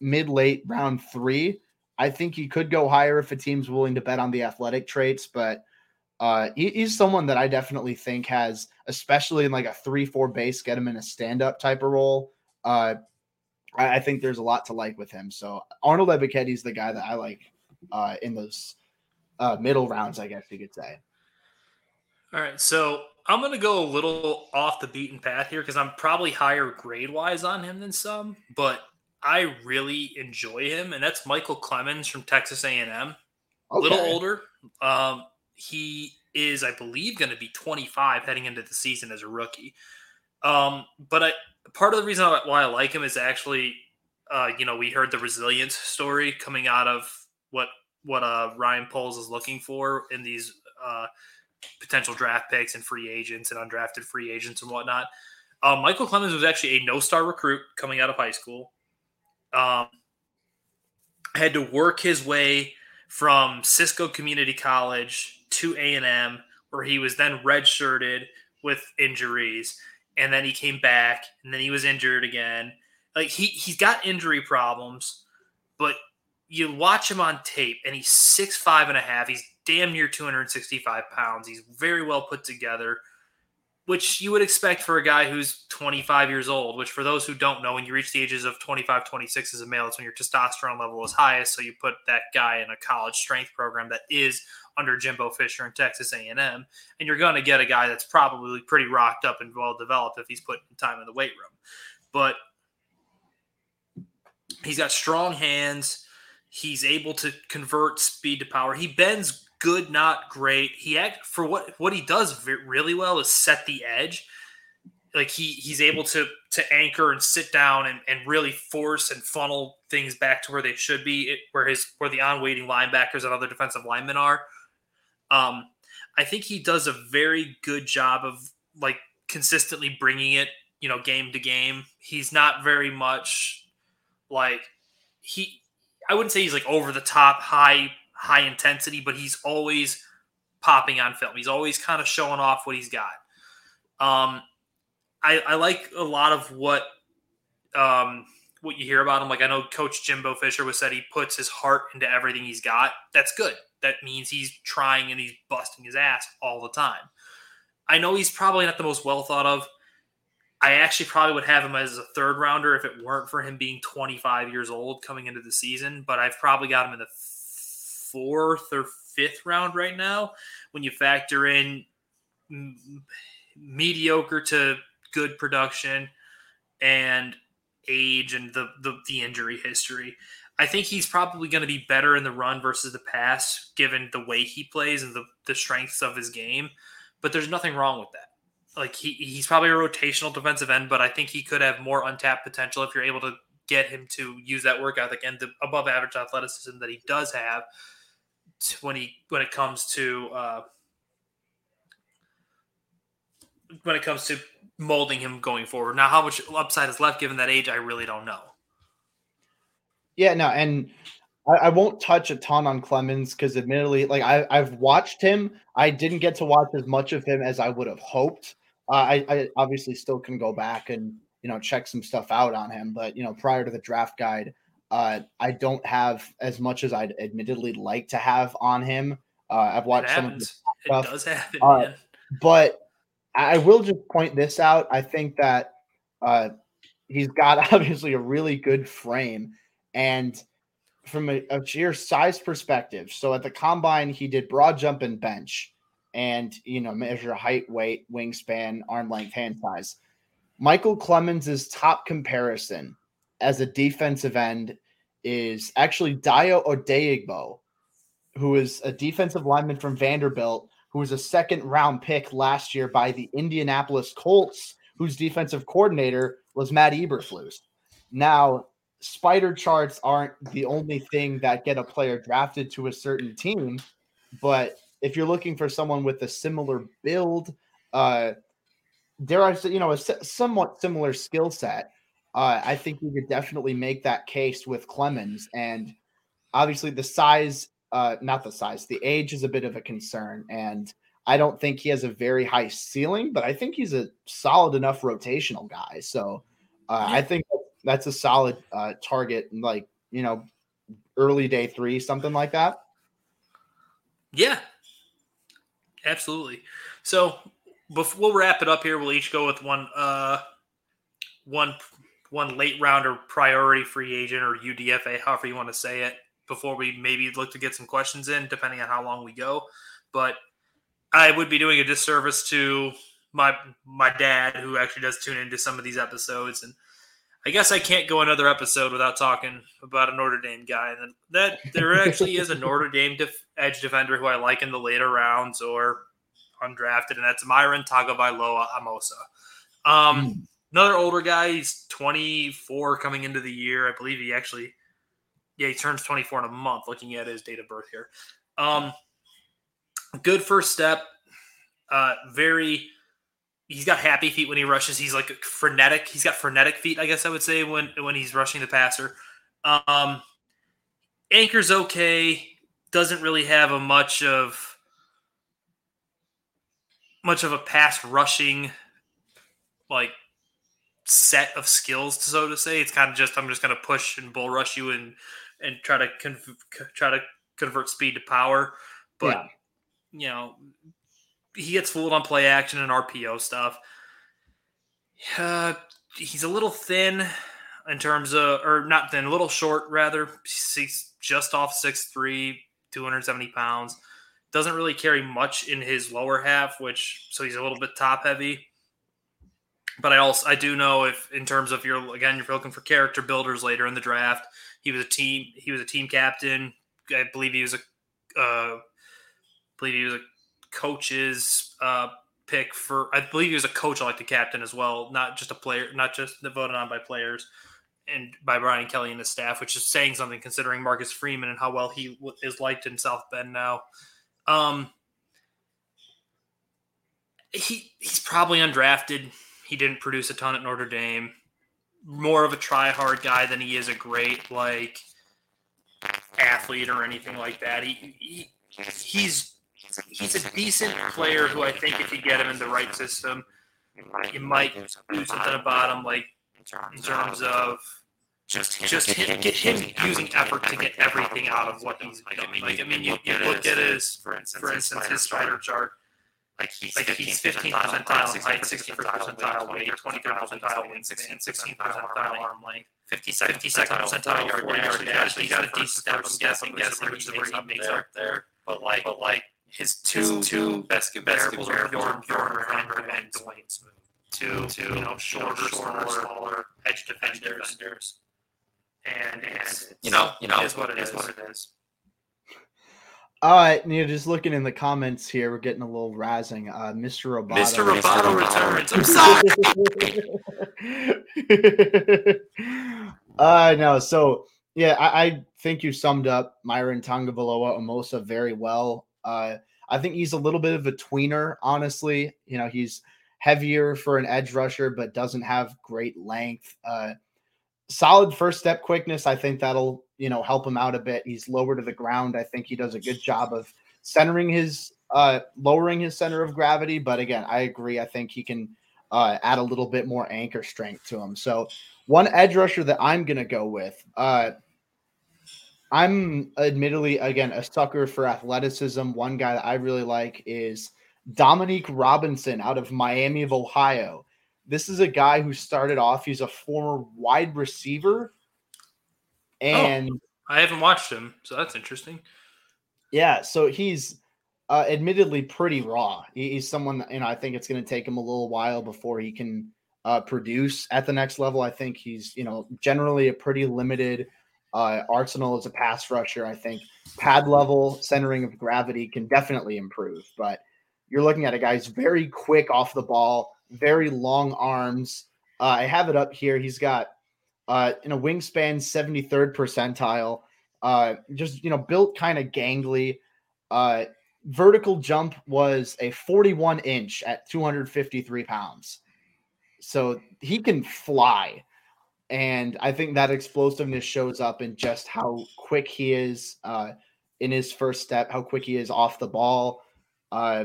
mid late round three. I think he could go higher if a team's willing to bet on the athletic traits, but uh, he, he's someone that I definitely think has, especially in like a three four base, get him in a stand up type of role. Uh, I, I, think there's a lot to like with him. So Arnold is the guy that I like uh, in those uh, middle rounds, I guess you could say. All right, so I'm going to go a little off the beaten path here because I'm probably higher grade wise on him than some, but I really enjoy him, and that's Michael Clemons from Texas A&M. Okay. A little older. Um, he is, I believe, going to be 25 heading into the season as a rookie. Um, but I, part of the reason why I like him is actually, uh, you know, we heard the resilience story coming out of what what uh, Ryan Poles is looking for in these uh, potential draft picks and free agents and undrafted free agents and whatnot. Uh, Michael Clemons was actually a no-star recruit coming out of high school. Um, had to work his way from Cisco Community College to A&M, where he was then redshirted with injuries, and then he came back, and then he was injured again. Like he he's got injury problems, but you watch him on tape, and he's six five and a half. He's damn near 265 pounds. He's very well put together which you would expect for a guy who's 25 years old, which for those who don't know, when you reach the ages of 25, 26 as a male, it's when your testosterone level is highest. So you put that guy in a college strength program that is under Jimbo Fisher in Texas A&M, and you're going to get a guy that's probably pretty rocked up and well developed if he's put time in the weight room. But he's got strong hands. He's able to convert speed to power. He bends good, not great. He act for what what he does really well is set the edge. Like he he's able to to anchor and sit down and, and really force and funnel things back to where they should be, where his where the on waiting linebackers and other defensive linemen are. Um, I think he does a very good job of like consistently bringing it, you know, game to game. He's not very much like he. I wouldn't say he's like over the top high high intensity, but he's always popping on film. He's always kind of showing off what he's got. Um, I, I like a lot of what um, what you hear about him. Like I know Coach Jimbo Fisher was said he puts his heart into everything he's got. That's good. That means he's trying and he's busting his ass all the time. I know he's probably not the most well thought of. I actually probably would have him as a third rounder if it weren't for him being 25 years old coming into the season. But I've probably got him in the fourth or fifth round right now when you factor in mediocre to good production and age and the, the, the injury history. I think he's probably going to be better in the run versus the pass, given the way he plays and the, the strengths of his game. But there's nothing wrong with that. Like he, he's probably a rotational defensive end, but I think he could have more untapped potential if you're able to get him to use that work ethic and the above average athleticism that he does have when he when it comes to uh, when it comes to molding him going forward. Now, how much upside is left given that age, I really don't know. Yeah, no, and I, I won't touch a ton on Clemons because, admittedly, like I, I've watched him. I didn't get to watch as much of him as I would have hoped. Uh, I, I obviously still can go back and you know check some stuff out on him, but you know prior to the draft guide, uh, I don't have as much as I'd admittedly like to have on him. Uh, I've watched some of. It does happen, uh, But I will just point this out. I think that uh, he's got obviously a really good frame, and from a, a sheer size perspective. So at the combine, he did broad jump and bench. and you know measure height, weight, wingspan, arm length, hand size. Michael Clemons' top comparison as a defensive end is actually Dayo Odeyingbo, who is a defensive lineman from Vanderbilt, who was a second round pick last year by the Indianapolis Colts, whose defensive coordinator was Matt Eberflus. Now, spider charts aren't the only thing that get a player drafted to a certain team, but if you're looking for someone with a similar build, uh, I say, you know, a somewhat similar skill set, uh, I think you could definitely make that case with Clemons. And obviously, the size, uh, not the size, the age is a bit of a concern. And I don't think he has a very high ceiling, but I think he's a solid enough rotational guy. So uh, I think that's a solid uh, target, like, you know, early day three, something like that. Yeah, absolutely. So before we'll wrap it up here, we'll each go with one, uh, one one late rounder priority free agent or UDFA, however you want to say it, before we maybe look to get some questions in, depending on how long we go. But I would be doing a disservice to my my dad, who actually does tune into some of these episodes, and I guess I can't go another episode without talking about a Notre Dame guy. And that there actually is a Notre Dame def, edge defender who I like in the later rounds or undrafted, and that's Myron Tagovailoa Amosa. Um, mm another older guy. He's 24 coming into the year. I believe he actually, yeah, he turns 24 in a month. Looking at his date of birth here. Um, good first step. Uh, very. He's got happy feet when he rushes. He's like frenetic. He's got frenetic feet, I guess I would say, when when he's rushing the passer. Um, anchor's okay. Doesn't really have a much of much of a pass rushing like set of skills, so to say. It's kind of just I'm just going to push and bull rush you and and try to try to convert speed to power. But yeah. you know, he gets fooled on play action and RPO stuff. Uh, he's a little thin in terms of, or not thin, a little short rather. He's just off 6'3", 270 pounds. Doesn't really carry much in his lower half, which so he's a little bit top heavy but I also I do know if in terms of your again you're looking for character builders later in the draft. He was a team he was a team captain. I believe he was a uh, believe he was a coach's uh, pick for. I believe he was a coach like the captain as well, not just a player, not just voted on by players and by Brian Kelly and his staff, which is saying something considering Marcus Freeman and how well he is liked in South Bend now. Um, he he's probably undrafted. He didn't produce a ton at Notre Dame. More of a try hard guy than he is a great like athlete or anything like that. He, he he's he's a decent player who I think if you get him in the right system, you might do something about him, like in terms of just just him, get him using effort to get everything out of what he's becoming. Like I mean, you, you look at his, for instance, his spider chart. Like he's like 15 percentile height, 60 percentile weight, 23 percentile wingspan, 16 percentile arm length, 52nd percentile yard yard dash. He got a decent step. I'm guessing, guessing where he makes up there. But like, but like his two two best comparables are Bjorn Bjorn and Dwayne Smoot. Two two you know shorter, shorter, smaller edge defenders. And and you know you know is what it is. What it is. All right, you know, just looking in the comments here, we're getting a little razzing. Uh, Mr. Roboto. Mr. Roboto returns. I'm sorry. uh, no, so yeah, I, I, think you summed up Myron Tagovailoa Amosa very well. Uh, I think he's a little bit of a tweener, honestly. You know, he's heavier for an edge rusher, but doesn't have great length. Uh, solid first step quickness. I think that'll you know help him out a bit. He's lower to the ground. I think he does a good job of centering his uh lowering his center of gravity. But again, I agree. I think he can uh, add a little bit more anchor strength to him. So one edge rusher that I'm gonna go with. Uh, I'm admittedly again a sucker for athleticism. One guy that I really like is Dominique Robinson out of Miami of Ohio. This is a guy who started off, he's a former wide receiver. Oh, and oh, I haven't watched him, so that's interesting. Yeah, so he's uh, admittedly pretty raw. he's someone, you know, I think it's going to take him a little while before he can uh, produce at the next level. I think he's, you know, generally a pretty limited uh, arsenal as a pass rusher. I think pad level, centering of gravity can definitely improve, but you're looking at a guy who's very quick off the ball, very long arms. Uh, I have it up here. He's got uh, in a wingspan 73rd percentile. Uh, just you know, built kind of gangly. Uh, vertical jump was a 41 inch at 253 pounds. So he can fly. And I think that explosiveness shows up in just how quick he is uh, in his first step, how quick he is off the ball. Uh,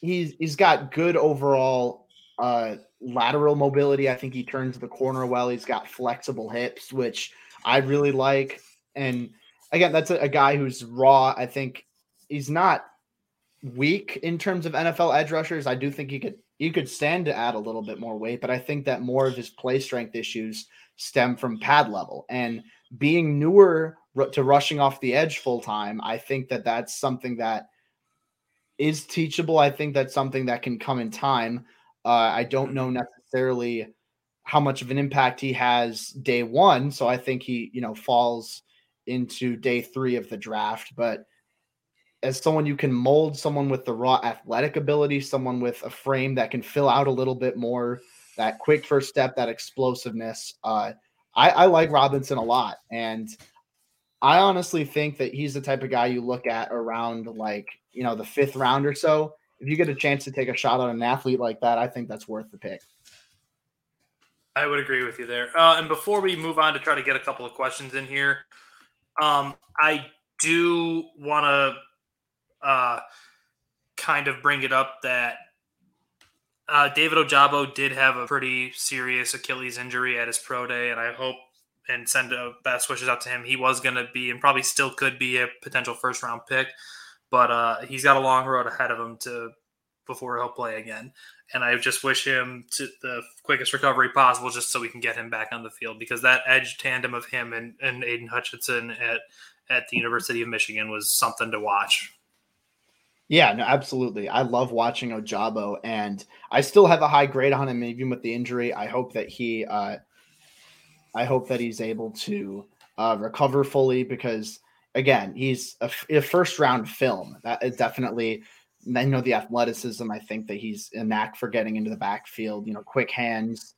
he's he's got good overall uh, lateral mobility. I think he turns the corner well. He's got flexible hips, which I really like. And again, that's a, a guy who's raw. I think he's not weak in terms of NFL edge rushers. I do think he could he could stand to add a little bit more weight, but I think that more of his play strength issues stem from pad level and being newer to rushing off the edge full time. I think that that's something that is teachable. I think that's something that can come in time. Uh, I don't know necessarily how much of an impact he has day one, so I think he you know falls into day three of the draft, but as someone you can mold someone with the raw athletic ability, someone with a frame that can fill out a little bit more, that quick first step, that explosiveness. Uh, I, I like Robinson a lot. And I honestly think that he's the type of guy you look at around like, you know, the fifth round or so. If you get a chance to take a shot on an athlete like that, I think that's worth the pick. I would agree with you there. Uh, and before we move on to try to get a couple of questions in here, um, I do want to uh, kind of bring it up that uh, David Ojabo did have a pretty serious Achilles injury at his pro day, and I hope and send a best wishes out to him. He was going to be and probably still could be a potential first round pick, but uh, he's got a long road ahead of him to before he'll play again. And I just wish him to the quickest recovery possible, just so we can get him back on the field because that edge tandem of him and, and Aidan Hutchinson at at the University of Michigan was something to watch. Yeah, no, absolutely. I love watching Ojabo, and I still have a high grade on him, even with the injury. I hope that he, uh, I hope that he's able to uh, recover fully because, again, he's a, a first round film. That is definitely. I know the athleticism. I think that he's a knack for getting into the backfield. You know, quick hands.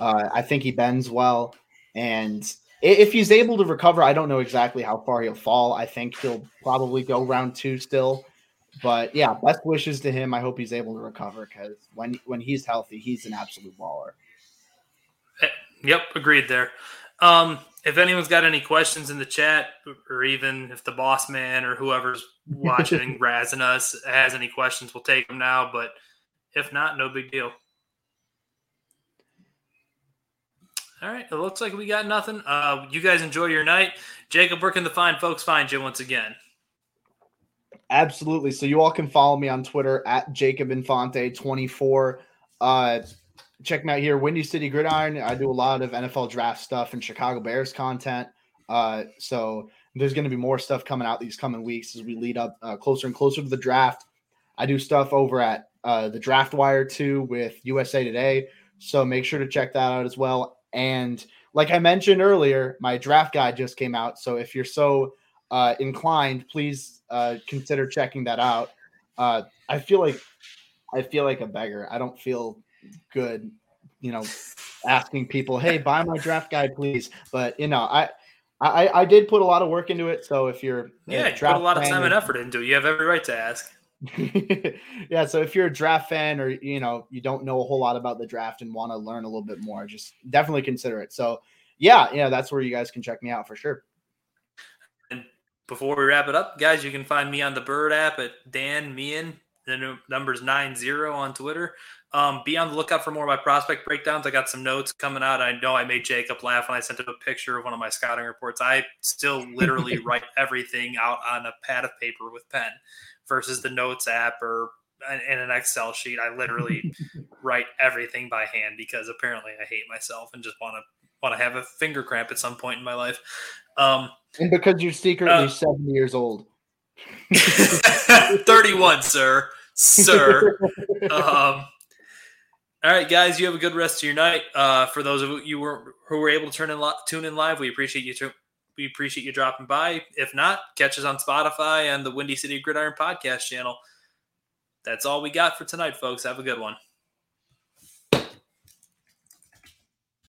Uh, I think he bends well, and if he's able to recover, I don't know exactly how far he'll fall. I think he'll probably go round two still. But yeah, best wishes to him. I hope he's able to recover because when when he's healthy, he's an absolute baller. Eh, yep, agreed there. Um, if anyone's got any questions in the chat, or even if the boss man or whoever's watching razzing us has any questions, we'll take them now. But if not, no big deal. All right, it looks like we got nothing. Uh, you guys enjoy your night. Jacob, where can the fine folks find you once again? Absolutely. So you all can follow me on Twitter at Jacob Infante 24. Uh, check me out here, Windy City Gridiron. I do a lot of NFL draft stuff and Chicago Bears content. Uh, so there's going to be more stuff coming out these coming weeks as we lead up uh, closer and closer to the draft. I do stuff over at uh, the Draft Wire too with USA Today. So make sure to check that out as well. And like I mentioned earlier, my draft guide just came out. So if you're so uh, inclined, please uh, consider checking that out. Uh, I feel like I feel like a beggar. I don't feel good, you know, asking people, "Hey, buy my draft guide, please." But you know, I I, I did put a lot of work into it. So if you're yeah, you put a lot of time and effort into it. You have every right to ask. yeah, so if you're a draft fan or you know you don't know a whole lot about the draft and want to learn a little bit more, just definitely consider it. So yeah, yeah, that's where you guys can check me out for sure and before we wrap it up, guys, you can find me on the Bird app at Dan Meehan. The number's nine zero on Twitter. Um, be on the lookout for more of my prospect breakdowns. I got some notes coming out. I know I made Jacob laugh when I sent him a picture of one of my scouting reports. I still literally write everything out on a pad of paper with pen versus the notes app or in an Excel sheet. I literally write everything by hand because apparently I hate myself and just want to want to have a finger cramp at some point in my life. Um, and because you're secretly uh, 70 years old. 31, sir. Sir. Um, all right, guys, you have a good rest of your night. Uh, for those of you who were, who were able to turn in tune in live, we appreciate you. We appreciate you dropping by. If not, catch us on Spotify and the Windy City Gridiron podcast channel. That's all we got for tonight, folks. Have a good one.